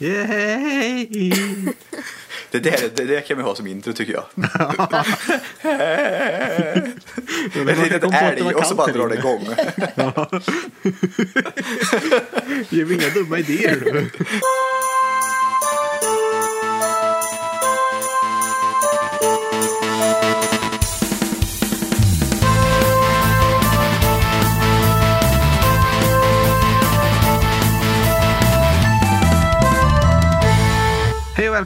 Yay! Det, där, det där kan vi ha som intro tycker jag. En liten älg och så bara drar det igång. Ge mig inga dumma idéer nu.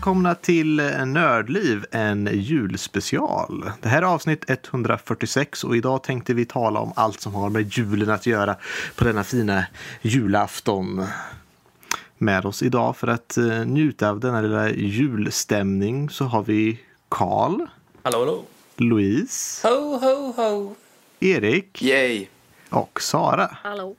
Välkomna till Nördliv, en julspecial. Det här är avsnitt 146 och idag tänkte vi tala om allt som har med julen att göra på denna fina julafton. Med oss idag för att eh, njuta av denna lilla julstämning så har vi Karl, Hallå, hallå. Louise, Ho, ho, ho. Erik Yay! och Sara. Hallå.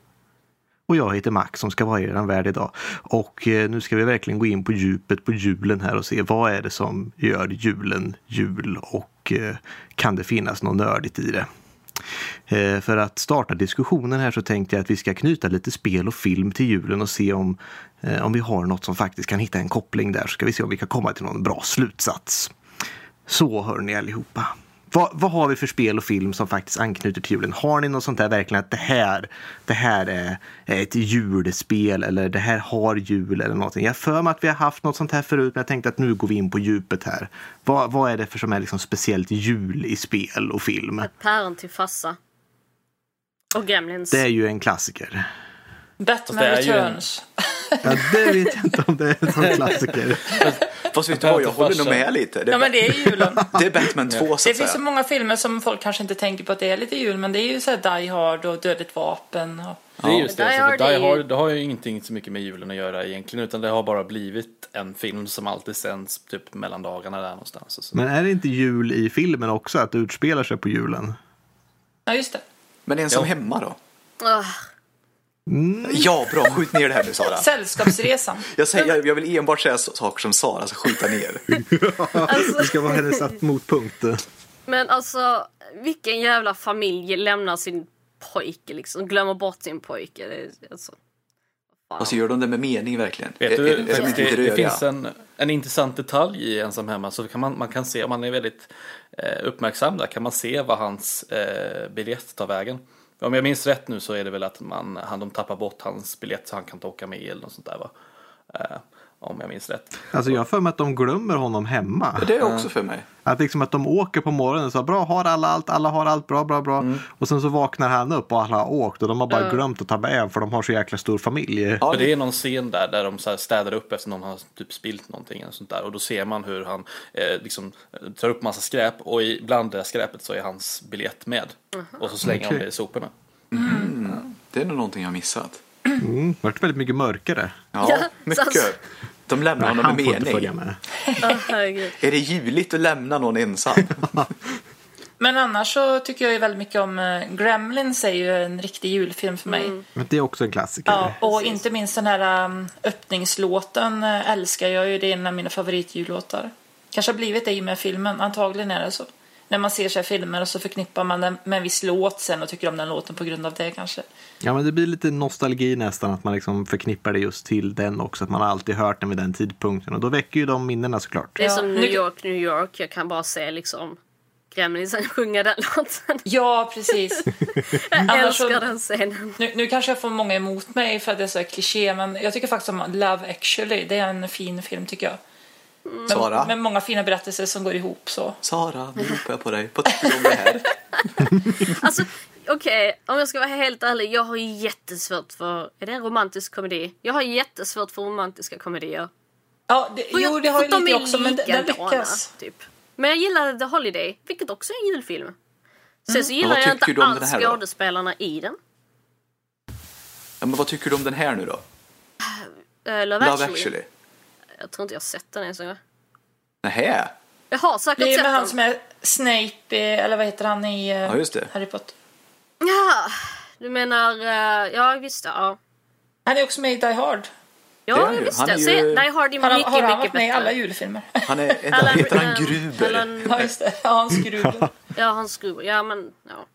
Och jag heter Max som ska vara er värd idag. Och eh, nu ska vi verkligen gå in på djupet på julen här och se vad är det som gör julen jul och eh, kan det finnas något nördigt i det. Eh, för att starta diskussionen här så tänkte jag att vi ska knyta lite spel och film till julen och se om, om vi har något som faktiskt kan hitta en koppling där. Så ska vi se om vi kan komma till någon bra slutsats. Så hör ni allihopa. Vad, vad har vi för spel och film som faktiskt anknyter till julen? Har ni något sånt där verkligen att det här, det här är ett julspel eller det här har jul eller någonting? Jag för mig att vi har haft något sånt här förut men jag tänkte att nu går vi in på djupet här. Vad, vad är det för som är liksom speciellt jul i spel och film? Ett päron till fassa. Och Gremlins. Det är ju en klassiker. Batman det är ju en- Returns. Ja, det vet jag inte om det är en sån klassiker. Fast vet du vad, jag håller nog med lite. Det Ja är, men det är julen. det är Batman 2 så Det att finns så många filmer som folk kanske inte tänker på att det är lite jul men det är ju så här Die Hard och Dödligt vapen. Och... Det är just det. Die så Hard Die Hard, det har ju ingenting så mycket med julen att göra egentligen. Utan det har bara blivit en film som alltid sänds typ mellan dagarna där någonstans. och Så. Men är det inte jul i filmen också att det utspelar sig på julen? Ja just det. Men ensam Ja. hemma då? Ah, Ja, bra. Skjut ner det här nu Sara. Sällskapsresan. Jag, säger, jag, jag vill enbart säga saker som Sara ska skjuta ner. alltså, Det ska vara hennes satt motpunkt. men alltså, vilken jävla familj lämnar sin pojke liksom? Glömmer bort sin pojke. Det, är- alltså. Och så gör de det med mening verkligen. Vet Är- du, är- är inte det, det finns en, en intressant detalj i Ensam hemma. Så kan man, man kan se, om man är väldigt eh, uppmärksam där, kan man se vad hans eh, biljett tar vägen. Om jag minns rätt nu så är det väl att man, han, de tappar bort hans biljett så han kan inte åka med eller något sånt där va. Eh, om jag minns rätt. Alltså jag har för mig att de glömmer honom hemma. Det är också för mig. Att liksom att de åker på morgonen och så bra, har alla allt, alla har allt, bra, bra, bra. Och sen så vaknar han upp och alla har åkt och de har bara glömt att ta med för de har så jäkla stor familj. Ja, det är någon scen där, där de så här städar upp efter någon har typ spilt någonting eller sånt där. Och då ser man hur han eh, liksom tar upp massa skräp och i, bland det skräpet så är hans biljett med. Och så slänger Okej. de det i soporna. Det är nog någonting jag har missat. Mm, vart väldigt mycket mörkare. Ja, Ja, så mycket. alltså- De lämnar honom med mening. med. Är det juligt att lämna någon ensam? Men annars så tycker jag ju väldigt mycket om uh, Gremlins är ju en riktig julfilm för mig. Men det är också en klassiker. Ja, och inte minst den här um, öppningslåten uh, älskar jag ju. Det är en av mina favoritjullåtar. Kanske har blivit det i och med filmen. Antagligen är det så. När man ser sig filmer och så förknippar man den med en viss låt sen och tycker om den låten på grund av det kanske. Ja, men det blir lite nostalgi nästan att man liksom förknippar det just till den också. Att man har alltid hört den vid den tidpunkten. Och då väcker ju de minnena såklart. Det är som New York, New York. Jag kan bara se liksom Gremlinsen sjunga den låten. Ja, precis. Jag Annars så- älskar den scenen. Nu, nu kanske jag får många emot mig för att det är så här kliché, men jag tycker faktiskt om Love actually. Det är en fin film tycker jag. Med, Sara? med många fina berättelser som går ihop så. Sara, nu ropar jag på dig. Vad tycker du om det här? Alltså, okej, om jag ska vara helt ärlig. Jag har jättesvårt för... Är det en romantisk komedi? Jag har jättesvårt för romantiska komedier. Ja, det, För jo jag- det har de lite också, men den lyckas. Typ. Men jag gillade The Holiday, vilket också är en julfilm. Sen så Men gillar jag inte alls då? skådespelarna i den. Ja, men vad tycker du om den här nu då? Uh, Love, Love actually. actually. Jag tror inte jag har sett den ens en gång. Nähä? Jag har säkert Det är sett med han den. som är Snape, eller vad heter han i eh, Ja, just det. Harry Potter? Ja, du menar... Uh, ja, visst det. Ja, Han är också med i Die Hard. Det är ja han ju. visst Han det. är ju- Se, Die Hard är Har han, mycket, har han mycket varit med i alla bättre. julfilmer? Han är, en, Alan- heter han eh, Gruber? Alan- ja, just det. Ja, Hans Gruber. Ja, Hans Gruber. Ja, men ja.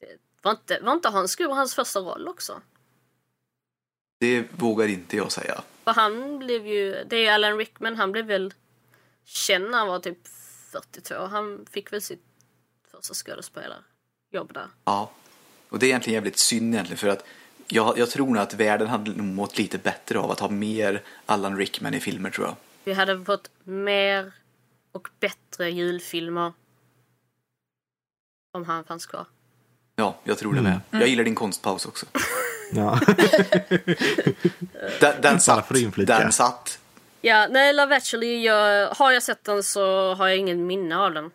Det var inte, var inte Hans Gruber hans första roll också? Det vågar inte jag säga. För han blev ju, det är Alan Rickman, han blev väl känd när han var typ 42. Han fick väl sitt första skådespelarjobb där. Ja, och det är egentligen jävligt synd egentligen för att jag, jag tror nog att världen hade nog mått lite bättre av att ha mer Alan Rickman i filmer tror jag. Vi hade fått mer och bättre julfilmer om han fanns kvar. Ja, jag tror det med. Jag gillar din konstpaus också. Ja. Den, den satt. Den satt. Ja, nej, Love actually, jag, har jag sett den så har jag ingen minne av den.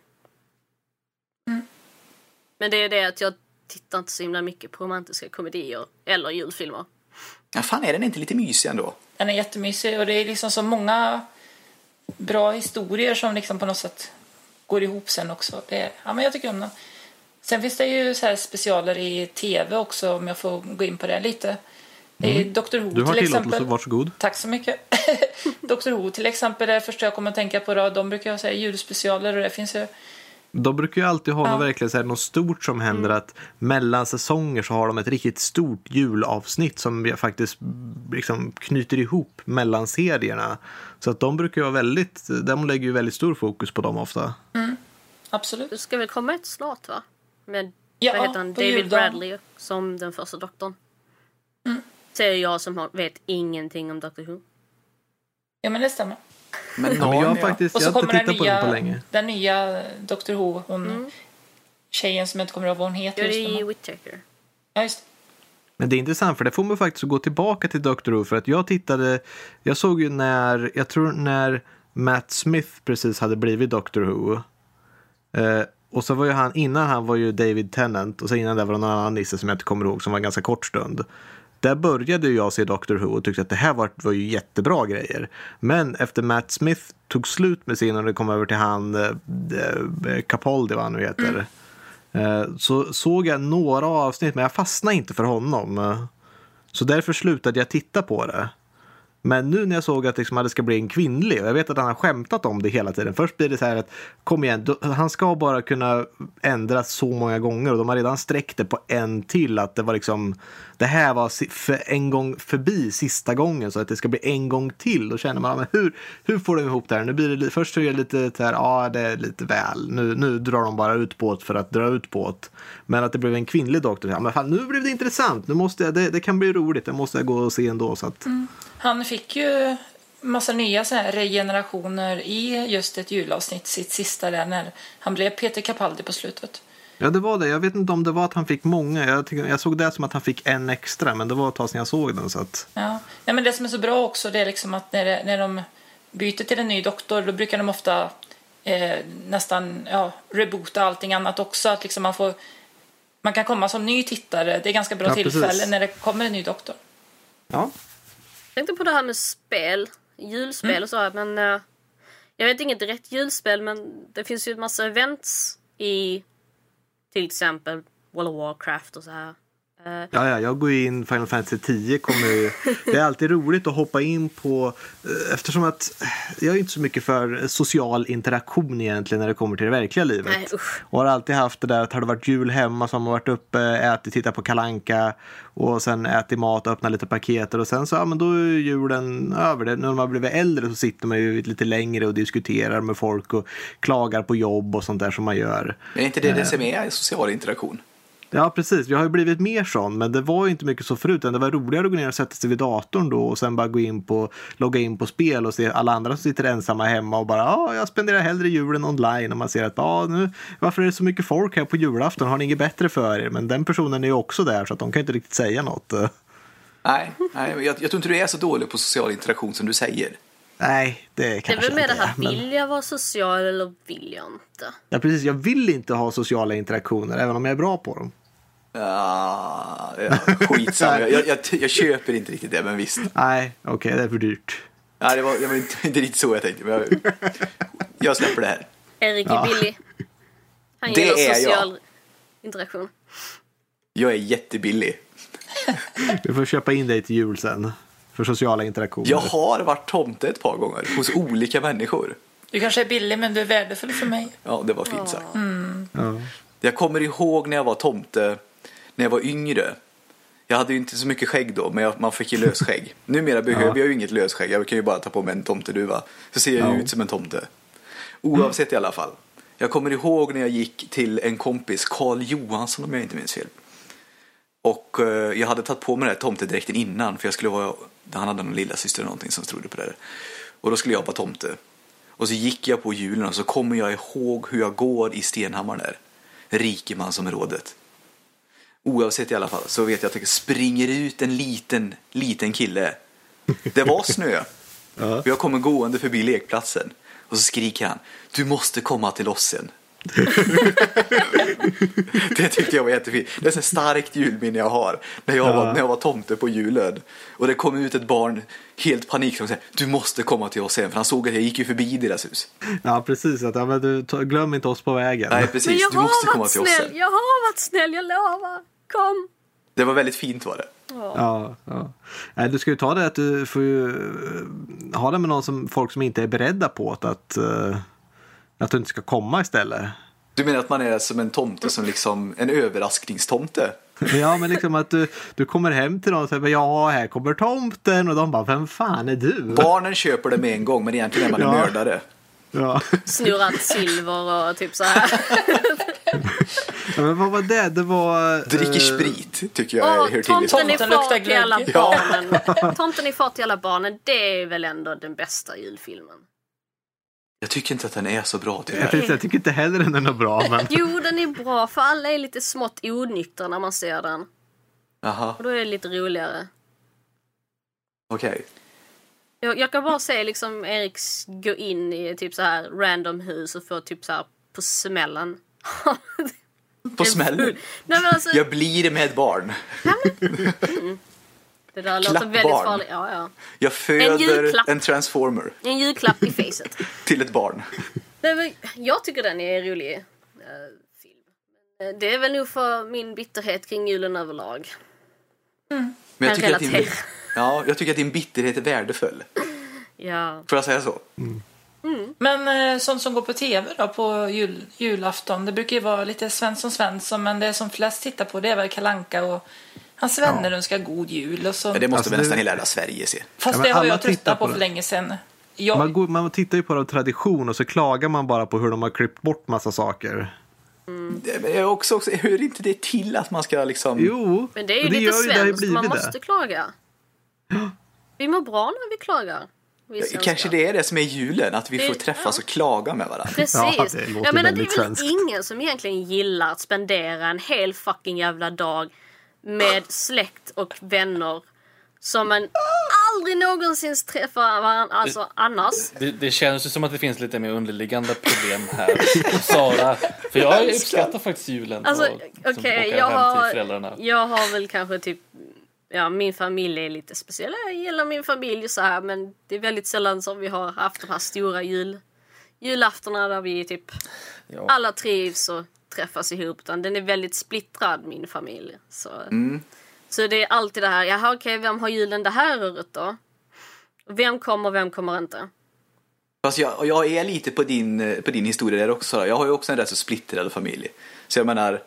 Men det är det att jag tittar inte så himla mycket på romantiska komedier eller julfilmer. Ja, fan är den inte lite mysig ändå? Den är jättemysig och det är liksom så många bra historier som liksom på något sätt går ihop sen också. Det, ja, men jag tycker om den. Sen finns det ju så här specialer i tv också om jag får gå in på det lite. Är Dr Who Mm. Du har till tillåtelse, exempel. varsågod. Tack så mycket. Dr Who till exempel är det första jag kommer att tänka på. Då. De brukar ha så här julspecialer och det finns ju De brukar ju alltid ha Ja. något, verkligen så här, något stort som händer. Att mellan säsonger så har de ett riktigt stort julavsnitt som faktiskt liksom knyter ihop mellan serierna. Så att de brukar ju vara väldigt, de lägger ju väldigt stor fokus på dem ofta. absolut. Det ska väl komma ett snart va? Med Ja, vad heter han? David. Bradley som den första doktorn. Mm. Säger jag som har, vet ingenting om Doctor Who. Ja men det stämmer. Men, Ja, men jag har faktiskt Och jag så har inte tittat på den på nya, länge. den nya Dr Who. Hon, Tjejen som jag inte kommer ihåg vad hon heter. Jodie. Whittaker. Ja, just det. Men det är intressant för det får man faktiskt gå tillbaka till Doctor Who för att jag tittade, jag såg ju när, jag tror när Matt Smith precis hade blivit Doctor Who. Eh, och så var ju han, innan han var ju David Tennant och så innan det var det någon annan nisse som jag inte kommer ihåg som var en ganska kort stund. Där började jag se Doctor Who och tyckte att det här var, var ju jättebra grejer. Men efter Matt Smith tog slut med sin och det kom över till han eh, eh Capaldi vad han nu heter. Mm. så såg jag några avsnitt men jag fastnade inte för honom. Så därför slutade jag titta på det. Men nu när jag såg att liksom, att det ska bli en kvinnlig och jag vet att han har skämtat om det hela tiden. Först blir det så här att kom igen, du- han ska bara kunna ändras så många gånger och de har redan sträckt det på en till att det var liksom det här var för en gång förbi sista gången så att det ska bli en gång till. Då känner man, men hur, hur får de ihop det här? Nu blir det, först är det lite så här, ja det är lite väl. Nu, nu drar de bara ut på det för att dra ut på det. Men att det blev en kvinnlig doktor, ja, men fan, nu blev det intressant. Nu måste jag, det, det kan bli roligt, det måste jag gå och se ändå. Så att, mm. Han fick ju massa nya så här regenerationer i just ett julavsnitt, sitt sista där när han blev Peter Capaldi på slutet. Ja, det var det. Jag vet inte om det var att han fick många. Jag, tycker, jag såg det som att han fick en extra, men det var ett tag sedan jag såg den. Så att, Ja. ja, men det som är så bra också det är liksom att när, det, när de byter till en ny doktor då brukar de ofta eh, nästan ja, reboota allting annat också. Att liksom man, får, man kan komma som ny tittare. Det är ganska bra Ja, tillfälle precis. när det kommer en ny doktor. ja. Jag tänkte på det här med spel, julspel Mm. och så, men eh, jag vet inget direkt julspel, men det finns ju en massa events i till exempel World of Warcraft och så här. Eh, Ja, ja, jag går ju in, Final Fantasy 10 kommer ju, Det är alltid roligt att hoppa in på, eh, eftersom att eh, jag är inte så mycket för social interaktion egentligen när det kommer till det verkliga livet. Nej, och har alltid haft det där att har det varit jul hemma så har man varit uppe, ätit, tittat på kalanka och sen ätit mat, öppnat lite paketer och sen så, ja men då är julen över. Det. När man blivit äldre så sitter man ju lite längre och diskuterar med folk och klagar på jobb och sånt där som man gör. Men är inte det det som är social interaktion? Ja, precis. Vi har ju blivit mer sån, men det var ju inte mycket så förut. Det var roligare att gå ner och sätta sig vid datorn då och sen bara gå in på, logga in på spel och se alla andra som sitter ensamma hemma och bara ja, jag spenderar hellre julen online och man ser att ja, nu, varför är det så mycket folk här på julafton? Har ni inget bättre för er? Men den personen är ju också där så att de kan inte riktigt säga något. Nej, nej jag, jag tror inte du är så dålig på social interaktion som du säger. Nej, det det är kanske väl med det inte här, men- vill jag vara social eller vill jag inte? Ja, precis. Jag vill inte ha sociala interaktioner, även om jag är bra på dem. Ah, ja, skitsamma, jag, jag, jag, jag köper inte riktigt det, men visst. Nej, okej, det är för dyrt. Nej, det var, det var inte, inte riktigt så jag tänkte. Men jag, jag släpper det här. Erik Ja. är billig. Han Det gillar är jag. social interaktion. Jag är jättebillig. Vi får köpa in dig till jul sen. För sociala interaktioner. Jag har varit tomte ett par gånger hos olika människor. Du kanske är billig men du är värdefull för mig. Ja, det var fint sagt. Ja. Jag kommer ihåg när jag var tomte, när jag var yngre. Jag hade ju inte så mycket skägg då, men jag, man fick ju lösskägg. Numera behöver jag ju inget lösskägg, jag kan ju bara ta på mig en tomteduva. Så ser jag ju ut som en tomte. Oavsett i alla fall. Jag kommer ihåg när jag gick till en kompis, Karl Johansson om jag inte minns fel. Och eh, jag hade tagit på mig den här tomtedräkten innan för jag skulle vara, han hade någon lilla syster eller någonting som trodde på det där. Och då skulle jag vara tomte. Och så gick jag på julen och så kommer jag ihåg hur jag går i Stenhammar där. Rikemansområdet. Oavsett i alla fall så vet jag att det springer ut en liten, liten kille. Det var snö. Och jag kommer gående förbi lekplatsen. Och så skriker han, du måste komma till oss sen. det tyckte jag var jättefint. Det är ett starkt julminne jag har. När jag, var, när jag var tomte på julen. Och det kom ut ett barn helt panik och sa du måste komma till oss sen. För han såg att jag gick ju förbi deras hus. Ja precis, att, ja, men du, glöm inte oss på vägen. Nej precis, du måste har komma varit till oss snäll, sen. jag har varit snäll, jag lovar. Kom. Det var väldigt fint var det. Ja, ja. Nej, du ska ju ta det att du får ju eh, ha det med någon som, folk som inte är beredda på att, att, eh, att du inte ska komma istället. Du menar att man är som en tomte som liksom, en överraskningstomte? Ja, men liksom att du, du kommer hem till någon och säger ja, här kommer tomten och de bara, vem fan är du? Barnen köper det med en gång men egentligen är man en Ja. mördare. Ja. Snurrat silver och typ så här. Ja, men vad var det? Det var... Dricker eh, sprit tycker jag Åh, hör till. tomten i fart till alla barnen. Tomten i fart till alla barnen, det är väl ändå den bästa julfilmen. Jag tycker inte att den är så bra Jag, tyvärr. tänkte, jag tycker inte heller den är något bra, men... Jo, den är bra för alla är lite smått onyktra när man ser den. Jaha, Och då är det lite roligare. okej. Jag, jag kan bara se liksom Eriks gå in i typ så här random hus och få typ så här på smällen. På smällen. Nej men alltså, Jag blir med barn. det där låter Klappbarn. väldigt farligt. Ja, ja. Jag föder julklapp. en transformer En julklapp i facet. till ett barn. Nej, men jag tycker den är en rolig eh, film. Det är väl nog för min bitterhet kring julen överlag. Men jag tycker, att din, ja, jag tycker att din bitterhet är värdefull. Ja. Får jag säga så? Men eh, sånt som går på tv då på jul, julafton. Det brukar ju vara lite Svensson Svensson men det som flest tittar på det är väl Kalanka och hans vänner önskar god jul och så. Men det måste Alltså, väl nästan det- hela Sverige se. Fast Ja, det har jag tröttnat på på det. för länge sedan. Jag, Man, går, man tittar ju på det av tradition och så klagar man bara på hur de har klippt bort massa saker. Det- Men jag också, också, hör inte det till att man ska liksom... Jo, Men det är ju lite det ju svenskt, man måste klaga. Vi mår bra när vi klagar. Kanske det är det som är julen, att vi Det- får träffas ja. och klaga med varandra. Precis. Ja, det jag menar det är väl svenskt. ingen som egentligen gillar att spendera en hel fucking jävla dag med släkt och vänner som man aldrig någonsin träffar varandra, alltså annars. Det, det känns ju som att det finns lite mer underliggande problem här. Sara, för jag uppskattar faktiskt julen. Alltså okej, åka jag, har, jag har väl kanske typ Ja, min familj är lite speciell. Jag gillar min familj så här men det är väldigt sällan som vi har haft de här stora jul, julaftorna där vi typ Ja. alla trivs och träffas ihop. Utan den är väldigt splittrad min familj. Så, så det är alltid det här, jaha okej vem har julen det här året då? Vem kommer, vem kommer inte? Fast jag, jag är lite på din, eh, på din historia där också. Jag har ju också en rätt så splittrad familj. Så jag menar,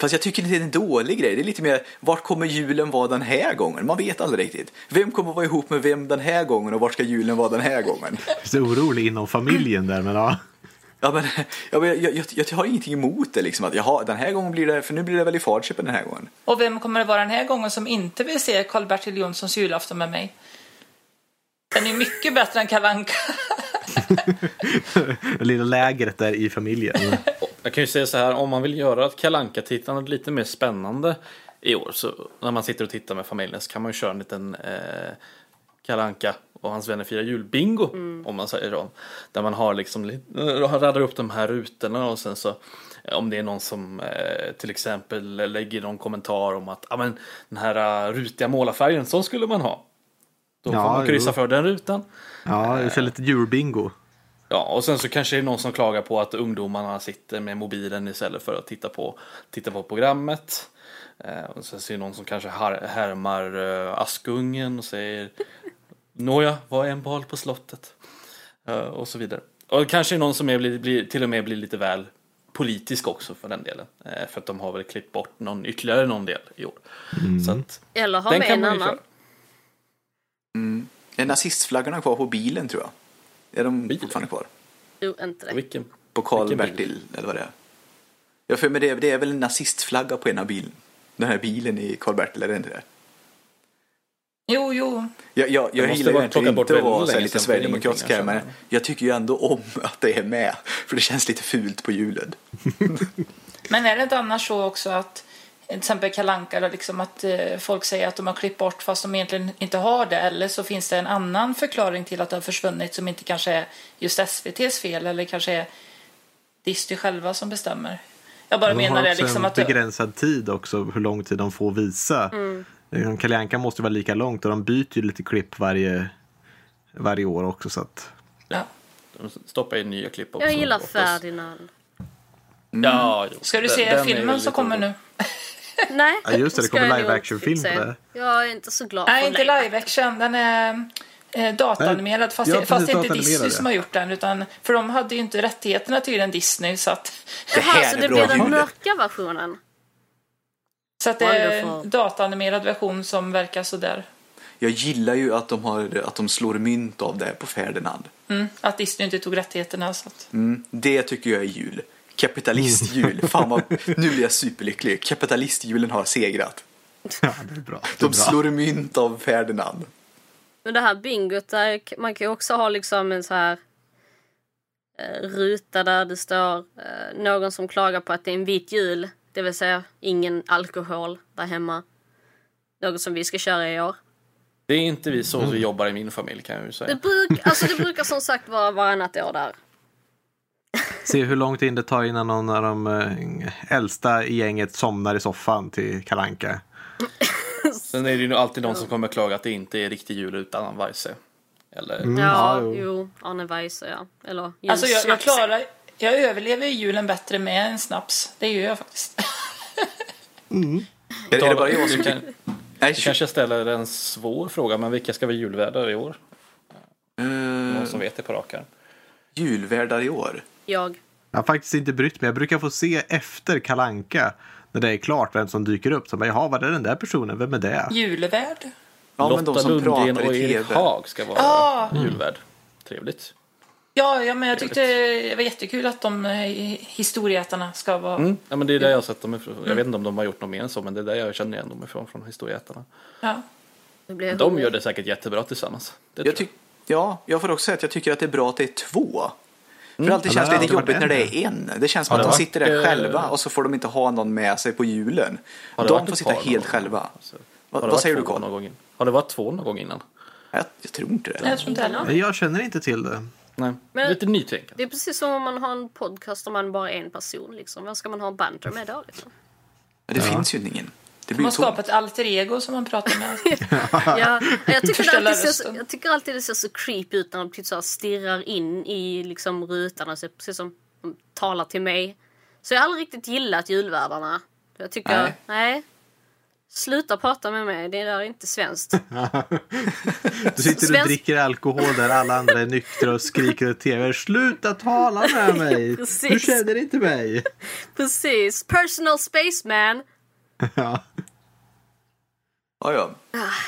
fast jag tycker inte det är en dålig grej. Det är lite mer, vart kommer julen vara den här gången? Man vet aldrig riktigt. Vem kommer vara ihop med vem den här gången och vart ska julen vara den här gången? så orolig inom familjen där, men ja. Ja, men, ja, men jag, jag, jag har ingenting emot det liksom. Att, jaha, den här gången blir det, för nu blir det väl i Falköping den här gången. Och vem kommer det vara den här gången som inte vill se Karl-Bertil Jonssons julafton med mig? Den är mycket bättre än Kalanka. Det lilla lägret där i familjen. Jag kan ju säga så här, om man vill göra att kalanka tittandet lite mer spännande i år, så när man sitter och tittar med familjen så kan man ju köra en liten eh, kalanka och hans vänner firar julbingo, om man säger så. Där man har liksom, eh, radar upp de här rutorna och sen så eh, om det är någon som eh, till exempel lägger någon kommentar om att ah, men, den här uh, rutiga målarfärgen, så skulle man ha. Då Ja, får man kryssa jo. för den rutan. Ja, det kör lite julbingo. Ja, och sen så kanske det är någon som klagar på att ungdomarna sitter med mobilen istället för att titta på, titta på programmet. Eh, och sen så är det någon som kanske har, härmar eh, Askungen och säger Nåja, vad är en bal på slottet? Eh, och så vidare. Och kanske är någon som är, blir, blir, till och med blir lite väl politisk också för den delen. Eh, för att de har väl klippt bort någon, ytterligare någon del i år. Så att, Eller ha den med en annan. köra. Är nazistflaggorna kvar på bilen tror jag? Är de Bilen? fortfarande kvar? Jo, inte det. Vilken? På Karl Vilken bil? Bertil eller vad det är? Ja, för mig det, det är väl en nazistflagga på ena bilen. Den här bilen i Karl Bertil, är det inte det? Jo, jo. Jag, jag, jag gillar vara egentligen inte att vara så lite sverigedemokratisk här, men jag jag tycker ju ändå om att det är med. För det känns lite fult på julen. Men är det inte annars så också att till exempel Kalanka liksom att eh, folk säger att de har klippt bort fast de egentligen inte har det eller så finns det en annan förklaring till att det har försvunnit som inte kanske är just SVTs fel eller kanske är Disney själva som bestämmer. Jag bara De menar har det liksom en att begränsad tid också hur lång tid de får visa. Mm. Kalle Anka måste vara lika långt och de byter ju lite klipp varje, varje år också. Så att, ja. De stoppar in nya klipp också. Jag gillar. Ferdinand. Ja, jo. Ska du se den filmen som kommer nu? Nej, Ja, just det, det kommer live action-film inte på det. Jag är inte så glad Nej, inte live action. Den är eh, datanimerad. Fast, Ja, fast det är inte Disney datanimerad, som har gjort den. Utan, för de hade ju inte rättigheterna till den Disney. Så att, Det Jaha, här så är det blir den mörka versionen. så att det är en Wonderful. dataanimerad version som verkar sådär. Jag gillar ju att de, har, att de slår mynt av det på Ferdinand. Mm, att Disney inte tog rättigheterna. Så att, Mm, det tycker jag är jul. Kapitalistjul. Fan vad, nu blir jag superlycklig. Kapitalistjulen har segrat. ja, det är bra. Det är De bra. slår mynt av Ferdinand. Men det här bingot, där, man kan ju också ha liksom en så här eh, ruta där det står eh, någon som klagar på att det är en vit jul. Det vill säga ingen alkohol där hemma. Något som vi ska köra i år. Det är inte vi så vi jobbar i min familj kan jag ju Det, säga. bruk, alltså det brukar som sagt vara varannat år där. Se hur lång tid det tar innan någon av de eh, äldsta i gänget somnar i soffan till Kalanka. Sen är det ju alltid någon som kommer klaga att det inte är riktig jul utan Anna Weise. Eller ja, Mm, ja, jo. jo. Arne Weise ja. Eller alltså jag, jag klarar... Jag överlever ju julen bättre med en snaps. Det gör jag faktiskt. Är, är det bara jag som... kan, Nej, du kanske ställer en svår fråga, men vilka ska vara julvärdar i år? Någon som uh, vet det på rak arm? julvärdar i år. Jag. Jag har faktiskt inte brytt mig. Jag brukar få se efter Kalanka när det är klart vem som dyker upp. Så bara, jaha, vad är den där personen? Vem är det? Julvärd. Ja, men de Lotta som Lundgren pratar och i Erik. Haag ska vara Ah. julvärd. Trevligt. Ja, ja, men jag tyckte det var jättekul att de eh, historieätarna ska vara... Mm. Ja, men det är där jag har sett dem ifrån. Jag vet inte om de har gjort något mer än så, men det är där jag känner igen dem ifrån, från historieätarna. Ja. Jag De hungrig. gör det säkert jättebra tillsammans. Det Jag tyck, ja, jag får också säga att jag tycker att det är bra att det är två. För det alltid Ja, känns det lite jobbigt när det är en. Det känns som att de sitter där eh, själva och så får de inte ha någon med sig på julen. De får sitta helt själva. Alltså, Vad- säger du, in- Har det varit två någon gång innan? Jag, jag tror inte det. Jag tror inte heller. Jag känner inte till det. Nej, Men- lite nytänkande. Det är precis som om man har en podcast om man bara är en person. Liksom. Vem ska man ha banter med då? Liksom? Men det finns ju ingen. De blir har skapat ett alter ego som man pratar med. Ja, jag, tycker alltid ser, så- jag tycker alltid det ser så creepy ut när de typ så stirrar in i liksom rutan och så, precis som de talar till mig. Så jag har aldrig riktigt gillat julvärdarna. Jag tycker, Nej. nej. Sluta prata med mig, det där är inte svenskt. Du sitter och Svensk- dricker alkohol där alla andra är nyktra och skriker åt tv. Sluta tala med mig! Precis. Du känner inte mig. Precis, personal spaceman. Ja. Ja, ja.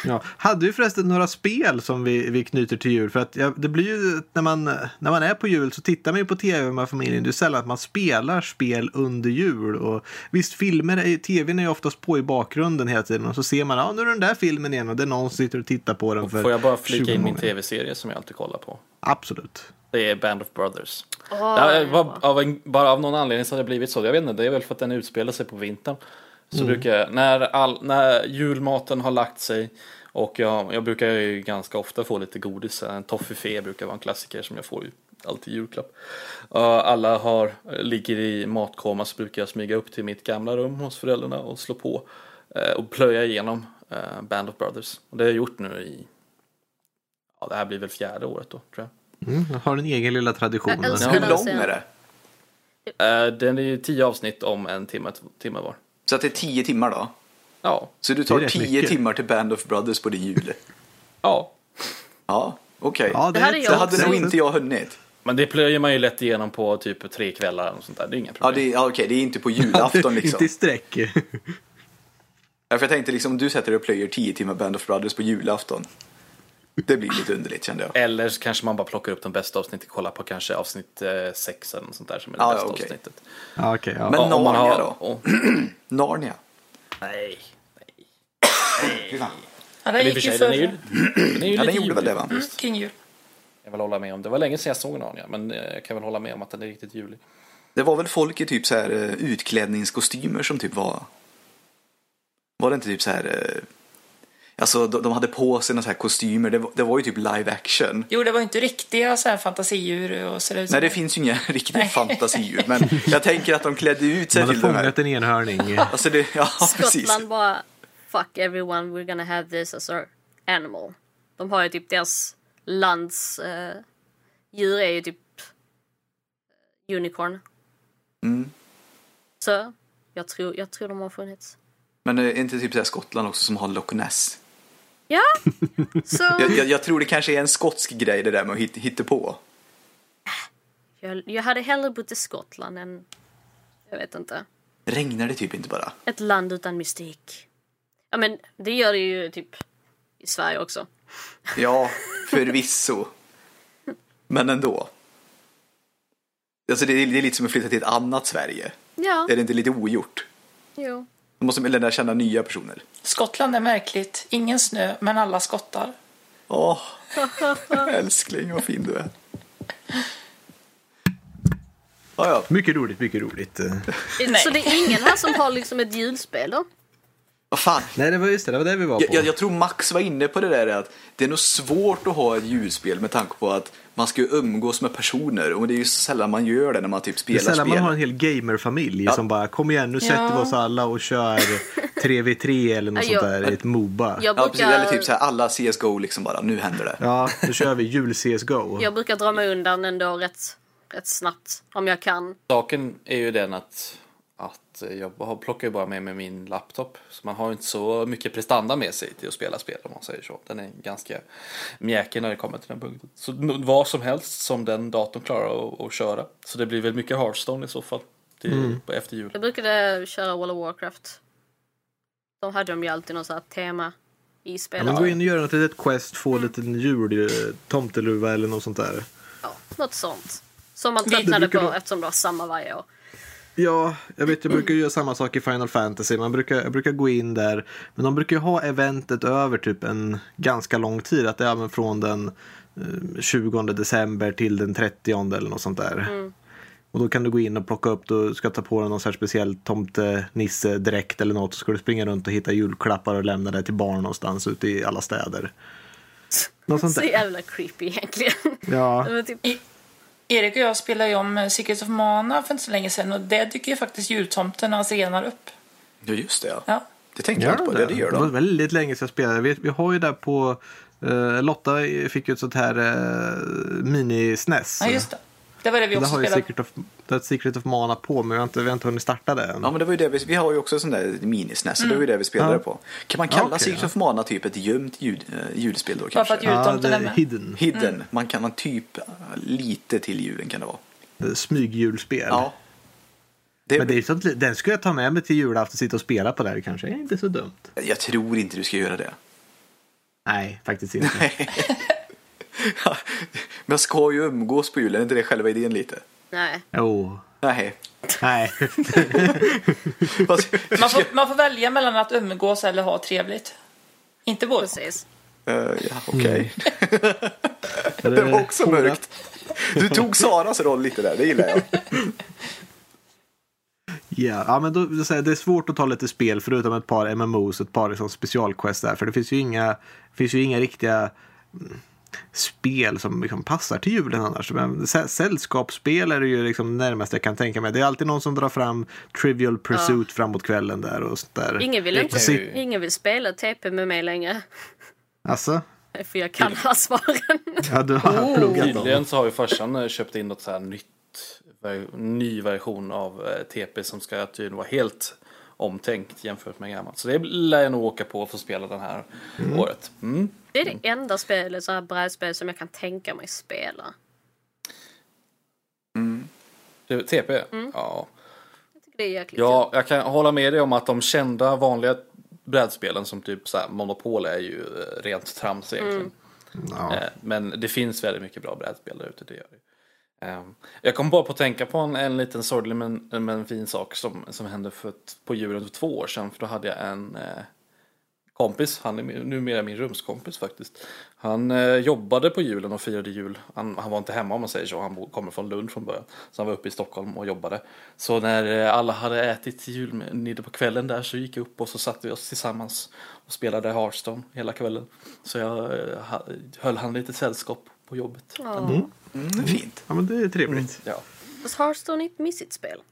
Ja. Hade vi förresten några spel som vi, vi knyter till jul? För att ja, det blir ju när man, när man är på jul så tittar man ju på tv med familjen. Det är sällan att man spelar spel under jul. Och visst, filmer, är- tvn är ju oftast på i bakgrunden hela tiden. Och så ser man, ja nu är den där filmen igen och det är någon som sitter och tittar på den. För Får jag bara 20 flika in min tv-serie som jag alltid kollar på? Absolut. Det är Band of Brothers. Ja, var, av en, bara av någon anledning så har det blivit så. Jag vet inte, det är väl för att den utspelar sig på vintern. Så brukar jag, när, all, när julmaten har lagt sig och jag, jag brukar ju ganska ofta få lite godis. En toffifé brukar vara en klassiker som jag får ju alltid julklapp. Uh, alla har, ligger i matkoma så brukar jag smyga upp till mitt gamla rum hos föräldrarna och slå på eh, och plöja igenom eh, Band of Brothers. Och det har jag gjort nu i, ja det här blir väl fjärde året då tror jag. Mm, jag har en egen lilla tradition. Hur lång är det? Eh, den är ju tio avsnitt om en timme, timme var. Så att det är tio timmar då? Ja, Så du Det tar tio mycket. timmar till Band of Brothers på din jul? ja. Ja, okej. Ja, Det hade är ett jag Det hade nog inte jag hunnit. Men det plöjer man ju lätt igenom på typ tre kvällar och sånt där. Det är inga Ja, problem. det, ja, okej, det är inte på julafton liksom. Inte i sträck. Ja, för jag tänkte liksom, du sätter dig och plöjer 10 timmar Band of Brothers på julafton. Det blir lite underligt kände jag. Eller så kanske man bara plockar upp de bästa avsnitten och kollar på kanske avsnitt 6 eller något sånt där som är det Ja, bästa okej. avsnittet. Ja, okej. ja. Men Ja, Narnia har- då? oh, Narnia. nej. Fy fan. Ja, den och gick ju sig, den är ju, förra. den är ju Ja, lite den gjorde väl det va? faktiskt. Kring jul. Jag vill hålla med om. Det var länge sedan jag såg Narnia, men eh, jag kan väl hålla med om att den är riktigt julig. Det var väl folk i typ så här eh, utklädningskostymer som typ var... Var det inte typ så här... eh, Alltså de, de hade på sig några så här kostymer. Det var, det var ju typ live action. Jo, det var inte riktiga så här fantasidjur och så där. Nej, det finns ju inga riktiga fantasidjur. Men jag tänker att de klädde ut sig Man har till de här. fångat en enhörning. Alltså det, ja, precis. Skottland bara fuck everyone, we're gonna have this as our animal. De har ju typ deras lands eh, djur är ju typ eh, unicorn. Mm. Så jag tror, jag tror de har funnits. Men är inte typ så Skottland också som har Loch Ness? Ja, så Jag, jag, jag tror det kanske är en skotsk grej det där med att hit, hitta på. jag, jag hade hellre bott i Skottland än, jag vet inte, Regnar det typ inte bara? ett land utan mystik. Ja men det gör det ju typ i Sverige också. Ja, förvisso. Men ändå. Alltså det är, det är lite som att flytta till ett annat Sverige. Ja, Är det inte lite ogjort? jo. Då måste man lära känna nya personer. Skottland är märkligt. Ingen snö, men alla skottar. Åh, älskling vad fin du är. Ja, ja. Mycket roligt, mycket roligt. Nej. Så det är ingen här som har liksom ett julspel då? Vad fan. Nej, det var just det. Det var det vi var på. Jag, jag, jag tror Max var inne på det där att det är nog svårt att ha ett julspel med tanke på att man ska ju umgås med personer och det är ju sällan man gör det när man typ det är spelar sällan spel. man har en hel gamerfamilj Ja. som bara kom igen nu sätter vi oss alla och kör 3v3 eller något Ja, sånt där i ett Moba. Jag Ja, precis. brukar, Eller typ så här alla CSGO liksom bara, nu händer det. Ja, nu kör vi jul-CSGO. jag brukar dra mig undan ändå rätt, rätt snabbt om jag kan. Saken är ju den att, att jag har- plockar ju bara med mig min laptop. Så man har ju inte så mycket prestanda med sig till att spela spel om man säger så. Den är ganska mjäkig när det kommer till den punkten. Så vad som helst som den datorn klarar att, att köra. Så det blir väl mycket Hearthstone i så fall. Till, på efter jul. Jag brukade köra World of Warcraft. De hade de ju alltid något sånt här tema i Ja, spelet. men gå in och gör något litet quest, få en liten jul, eh, tomteluva eller något sånt där. Ja, något sånt. Som man tröttnade brukar på då- eftersom det var samma varje år. Ja, jag vet, jag brukar göra samma sak i Final Fantasy. Man brukar, jag brukar gå in där, men de brukar ju ha eventet över typ en ganska lång tid. Att det är från den eh, 20 december till den 30 eller något sånt där. Och då kan du gå in och plocka upp, du ska ta på dig någon så här speciell tomte-nisse-dräkt eller något. Så ska du springa runt och hitta julklappar och lämna det till barn någonstans ute i alla städer. Något sånt Så där. jävla creepy egentligen. Ja, typ, Erik och jag spelade ju om eh, Secrets of Mana för inte så länge sedan och det dyker ju faktiskt jultomten när han senar upp. Ja, just det ja. Ja. Det tänkte jag inte på. Det, det gör Det var väldigt länge sedan jag spelade. Vi, vi har ju där på eh, Lotta fick ju ett sånt här uh, mini-SNES. ja, just det. Det var det vi Det också spelade. Secret of, det har Secret of Mana på men vi har inte, vi har inte hunnit starta det än. Ja men det var ju det vi, vi har ju också sån där minisnäs så det var ju det vi spelade Ja. på. Kan man kalla Ja, okej, Secret ja. of Mana typ ett gömt ljud, äh, ljudspel då Bara för kanske? att ja, jultomten det är med. hidden. Hidden, man kan man typ äh, lite till julen kan det vara. Det är Smygjulspel. Ja. Det, Men det är sånt, den ska jag ta med mig till julafton och sitta och spela på där. Det kanske är inte så dumt. Jag tror inte du ska göra det. Nej, faktiskt inte. Men jag ska ju umgås på julen, är inte det själva idén lite? Nej. Jo. Nej. Nej. Fast, Man får, man får välja mellan att umgås eller ha trevligt. Inte båda. Precis. Eh, ja, okej. Mm. det var också mörkt. Du tog Saras roll lite där, det gillar jag. Ja, ja men då, det är svårt att ta lite spel förutom ett par MMOs och ett par liksom specialquest där. För det finns ju inga, det finns ju inga riktiga spel som liksom passar till julen annars. Men sä- sällskapsspel är det ju liksom närmast jag kan tänka mig. Det är alltid någon som drar fram Trivial Pursuit framåt kvällen där och sånt där. Ingen vill, inte, ju- ingen vill spela TP med mig längre. Alltså? För jag kan alla svaren. Ja, du har pluggat dem. Tydligen så har ju farsan eh, köpt in något så här nytt, ny version av eh, TP som ska tydligen vara helt omtänkt jämfört med gammalt. Så det lär jag nog åka på för att spela den här året. Mm. Det är det enda spelet, så här brädspel, som jag kan tänka mig spela. TP? Mm. Ja. Jag tycker det är jäkligt Ja, jag kan hålla med dig om att de kända vanliga brädspelen som typ så här, Monopol är ju eh, rent trams egentligen. Mm. Ja. Eh, men det finns väldigt mycket bra brädspel där ute, det gör det. Ehm, jag kom bara på att tänka på en, en liten sorglig men, men fin sak som, som hände för, på julen för två år sedan. För då hade jag en eh, kompis, han är numera min rumskompis faktiskt. Han eh, jobbade på julen och firade jul. Han, han, var inte hemma om man säger så, han kommer från Lund från början. Så han var uppe i Stockholm och jobbade. Så när eh, alla hade ätit julmiddag på kvällen där så gick jag upp och så satte vi oss tillsammans och spelade Hearthstone hela kvällen. Så jag eh, höll han lite sällskap på jobbet. Mm. Mm, fint. Ja men det är trevligt. Ja. Fast Hearthstone är ett mysigt spel.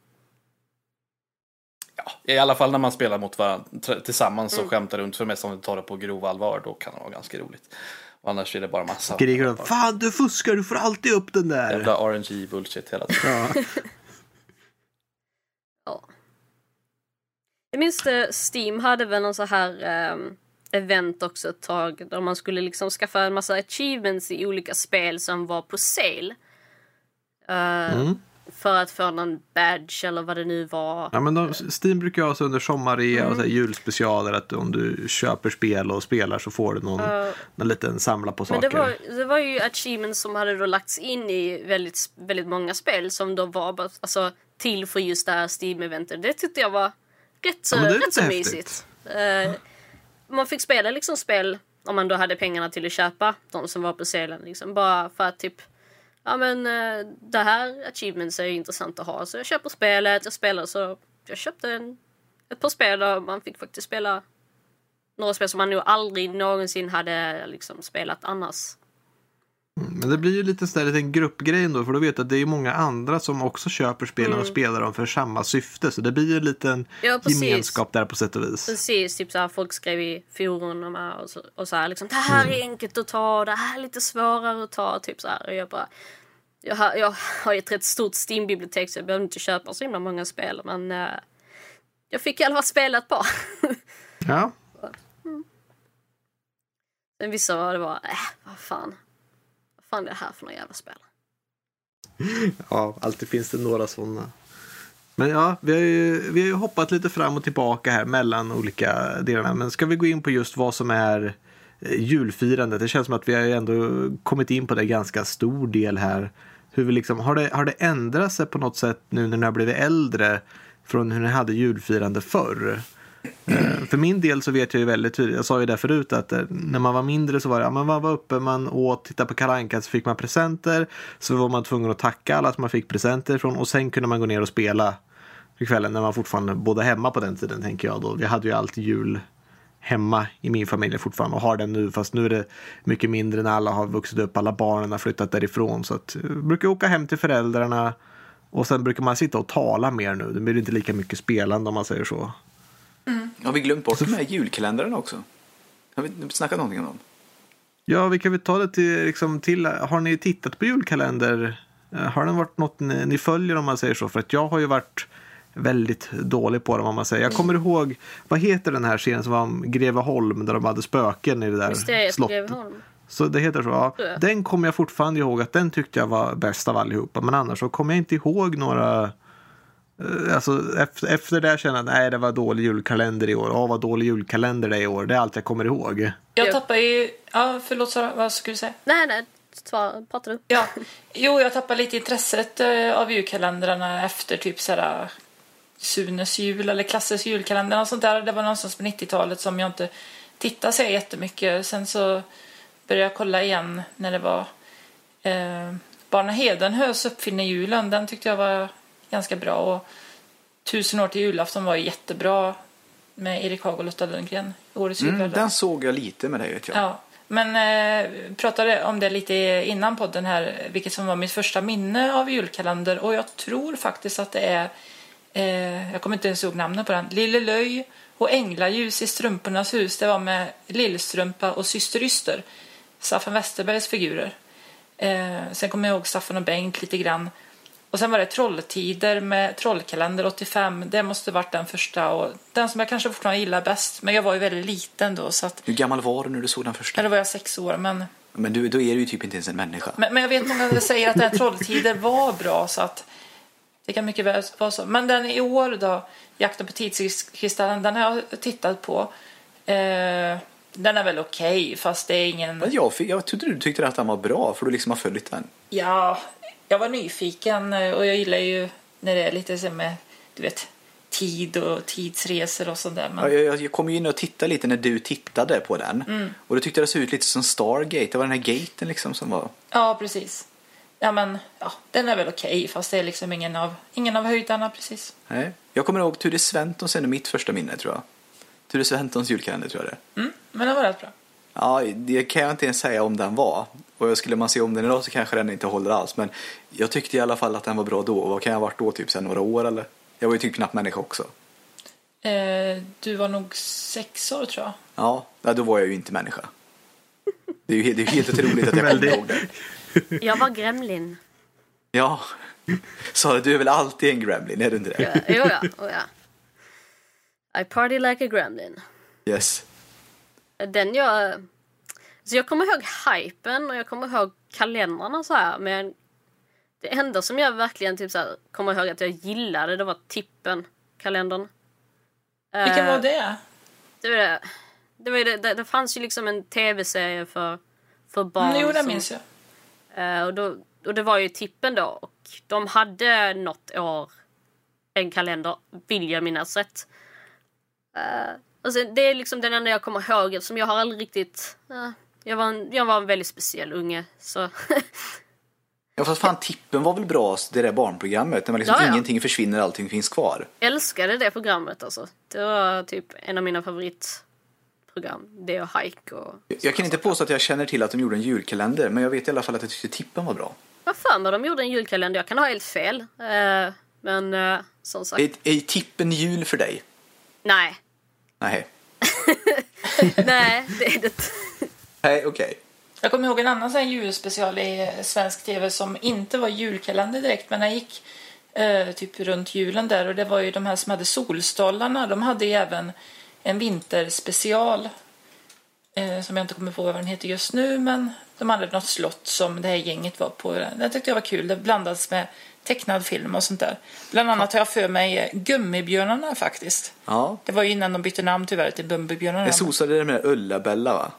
Ja, i alla fall när man spelar mot varandra tillsammans och mm. skämtar runt. För det mesta om du tar det på grov allvar då kan det vara ganska roligt. Och annars är det bara massa. Skriker de Fan du fuskar, du får alltid upp den där. Jävla RNG bullshit hela tiden. Ja. ja. Jag minns det, Steam hade väl någon så här um, event också ett tag. Där man skulle liksom skaffa en massa achievements i olika spel som var på sale. Uh, mm för att få någon badge eller vad det nu var. Ja, men de, Steam brukar ha så under sommarrea mm. och så julspecialer att om du köper spel och spelar så får du någon, uh, någon liten samla på saker. Men det var, det var ju achievements som hade då lagts in i väldigt, väldigt många spel som då var alltså, till för just det här Steam-eventet. Det tyckte jag var rätt så, ja, rätt så mysigt. Uh, man fick spela liksom spel om man då hade pengarna till att köpa de som var på selen Liksom, bara för att typ ja men eh, det här achievements är intressant att ha. Så jag köper spelet, jag spelar så jag köpte en, ett par spel och man fick faktiskt spela några spel som man nog aldrig någonsin hade liksom spelat annars. Mm, men det blir ju lite sådär en gruppgrej ändå för då vet du att det är många andra som också köper spelen mm. och spelar dem för samma syfte. Så det blir ju en liten ja, gemenskap där på sätt och vis. Precis, typ såhär folk skrev i forumen och så, och så här, liksom det här är mm. enkelt att ta, det här är lite svårare att ta. Typ så här. Och jag bara, jag har, jag har ett rätt stort Steam-bibliotek så jag behöver inte köpa så himla många spel. Men uh, jag fick i alla fall spela ett par. ja. Mm. Sen vissa var det bara, äh, vad fan. Vad fan är det här för några jävla spel? ja, alltid finns det några sådana. Men ja, vi har, ju, vi har ju hoppat lite fram och tillbaka här mellan olika delarna. Men ska vi gå in på just vad som är eh, julfirandet? Det känns som att vi har ändå kommit in på det ganska stor del här hur vi liksom, har, det, har det ändrat sig på något sätt nu när ni har blivit äldre från hur ni hade julfirande förr? Eh, för min del så vet jag ju väldigt tydligt, jag sa ju det förut att eh, när man var mindre så var det, ja, man var uppe, man åt, tittade på Kalanka så fick man presenter. Så var man tvungen att tacka alla som man fick presenter ifrån och sen kunde man gå ner och spela på kvällen när man fortfarande bodde hemma på den tiden tänker jag då. Vi hade ju alltid jul hemma i min familj fortfarande och har den nu. Fast nu är det mycket mindre när alla har vuxit upp, alla barnen har flyttat därifrån. Så att eh, jag brukar åka hem till föräldrarna och sen brukar man sitta och tala mer nu. Det blir inte lika mycket spelande om man säger så. Mm. Har vi glömt bort så... de här julkalendrarna också? Har vi snackat någonting om dem? Ja, vi kan väl ta det till, liksom, till, har ni tittat på julkalender? Eh, har den varit något ni, ni följer om man säger så? För att jag har ju varit väldigt dålig på dem om man säger. Jag kommer ihåg, vad heter den här serien som var om Greveholm där de hade spöken i det där slottet? Greveholm. Så det heter så, ja. Den kommer jag fortfarande ihåg att den tyckte jag var bäst av allihopa. Men annars så kommer jag inte ihåg några Alltså efter, det känner jag nej det var dålig julkalender i år. Åh vad dålig julkalender det är i år. Det är allt jag kommer ihåg. Jag tappar ju, ja förlåt Sara, vad skulle du säga? Nej nej, pratar du? Ja, jo jag tappar lite intresset eh, av julkalendrarna efter typ såhär Sunes jul eller Klasses julkalender och sånt där. Det var någonstans på 90-talet som jag inte tittade så jättemycket. Sen så började jag kolla igen när det var eh, Barna Hedenhös uppfinner julen. Den tyckte jag var ganska bra. Och Tusen år till julafton var jättebra med Erik Haag och Lotta Lundgren. Årets mm, den såg jag lite med dig vet jag. Ja. Men eh, pratade om det lite innan podden här, vilket som var mitt första minne av julkalender. Och jag tror faktiskt att det är eh, jag kommer inte ens ihåg namnet på den, Lille Löj och Änglaljus i Strumpornas hus. Det var med Lillstrumpa och Syster Yster, Staffan Westerbergs figurer. Eh, sen kommer jag ihåg Staffan och Bengt lite grann. Och sen var det Trolltider med Trollkalender 85. Det måste varit den första och den som jag kanske fortfarande gillar bäst. Men jag var ju väldigt liten då så att... Hur gammal var du när du såg den första? Eller var jag sex år men... Men du, då är du ju typ inte ens en människa. Men, men jag vet många som säger att den här Trolltider var bra så att Det kan mycket väl vara så. Men den i år då, Jakten på tidskristallen, den har jag tittat på. Eh, den är väl okej, okay, fast det är ingen... Men jag, jag trodde du tyckte att den var bra, för du liksom har följt den. Ja, jag var nyfiken eh, och jag gillar ju när det är lite så med, du vet, tid och tidsresor och sånt där. Men... Ja, jag, jag kom ju in och tittade lite när du tittade på den. Mm. Och då tyckte jag det såg ut lite som Stargate. Det var den här gaten liksom som var... Ja, precis. Ja, men ja, den är väl okej, okay, fast det är liksom ingen av, ingen av höjdarna precis. Nej. Jag kommer ihåg Ture Sventons är mitt första minne tror jag. Ture Sventons julkalender tror jag det Mm, men den var rätt bra. Ja, det kan jag inte ens säga om den var. Och skulle man se om den idag så kanske den inte håller alls. Men jag tyckte i alla fall att den var bra då. Vad kan jag ha varit då? Typ sen några år eller? Jag var ju typ knappt människa också. Eh, du var nog sex år tror jag. Ja, då var jag ju inte människa. Det är ju det är helt otroligt att jag kommer ihåg det. Jag var gremlin. Ja. Sara, du är väl alltid en gremlin, är du inte det? Jo, ja. Oh, ja. I party like a gremlin. Yes. Den jag... Så jag kommer ihåg hypen och jag kommer ihåg kalendrarna så här, men det enda som jag verkligen typ så här, kommer ihåg att jag gillade det var Tippen-kalendern. Vilken var det? Det var det. Det, var det, det, det fanns ju liksom en tv-serie för, för barn. Jo, det minns jag. Uh, och, då, och det var ju Tippen då. Och de hade något år en kalender, vill jag minnas rätt. Uh, alltså, det är liksom den enda jag kommer ihåg eftersom jag har aldrig riktigt... Uh, jag, var en, jag var en väldigt speciell unge. Så Ja fast fan Tippen var väl bra det där barnprogrammet när man liksom ja, ja. ingenting försvinner allting finns kvar. Älskade det programmet alltså. Det var typ en av mina favoritprogram. Det och Hike och... Jag kan inte påstå att jag känner till att de gjorde en julkalender men jag vet i alla fall att jag tyckte Tippen var bra. Vad fan vad de gjorde en julkalender. Jag kan ha helt fel. Uh, men uh, som sagt. Är, är Tippen jul för dig? Nej. Nej. Nej, det är det inte. Nej, okej. Okay. Jag kommer ihåg en annan sån julspecial i eh, svensk tv som inte var julkalender direkt men den gick eh, typ runt julen där och det var ju de här som hade Solstollarna. De hade ju även en vinterspecial eh, som jag inte kommer på vad den heter just nu men de hade något slott som det här gänget var på. Det tyckte jag var kul. Det blandades med tecknad film och sånt där. Bland annat har jag för mig Gummibjörnarna faktiskt. Ja. Det var ju innan de bytte namn tyvärr till Bumbibjörnarna. Det sosade det med Ulla-Bella va?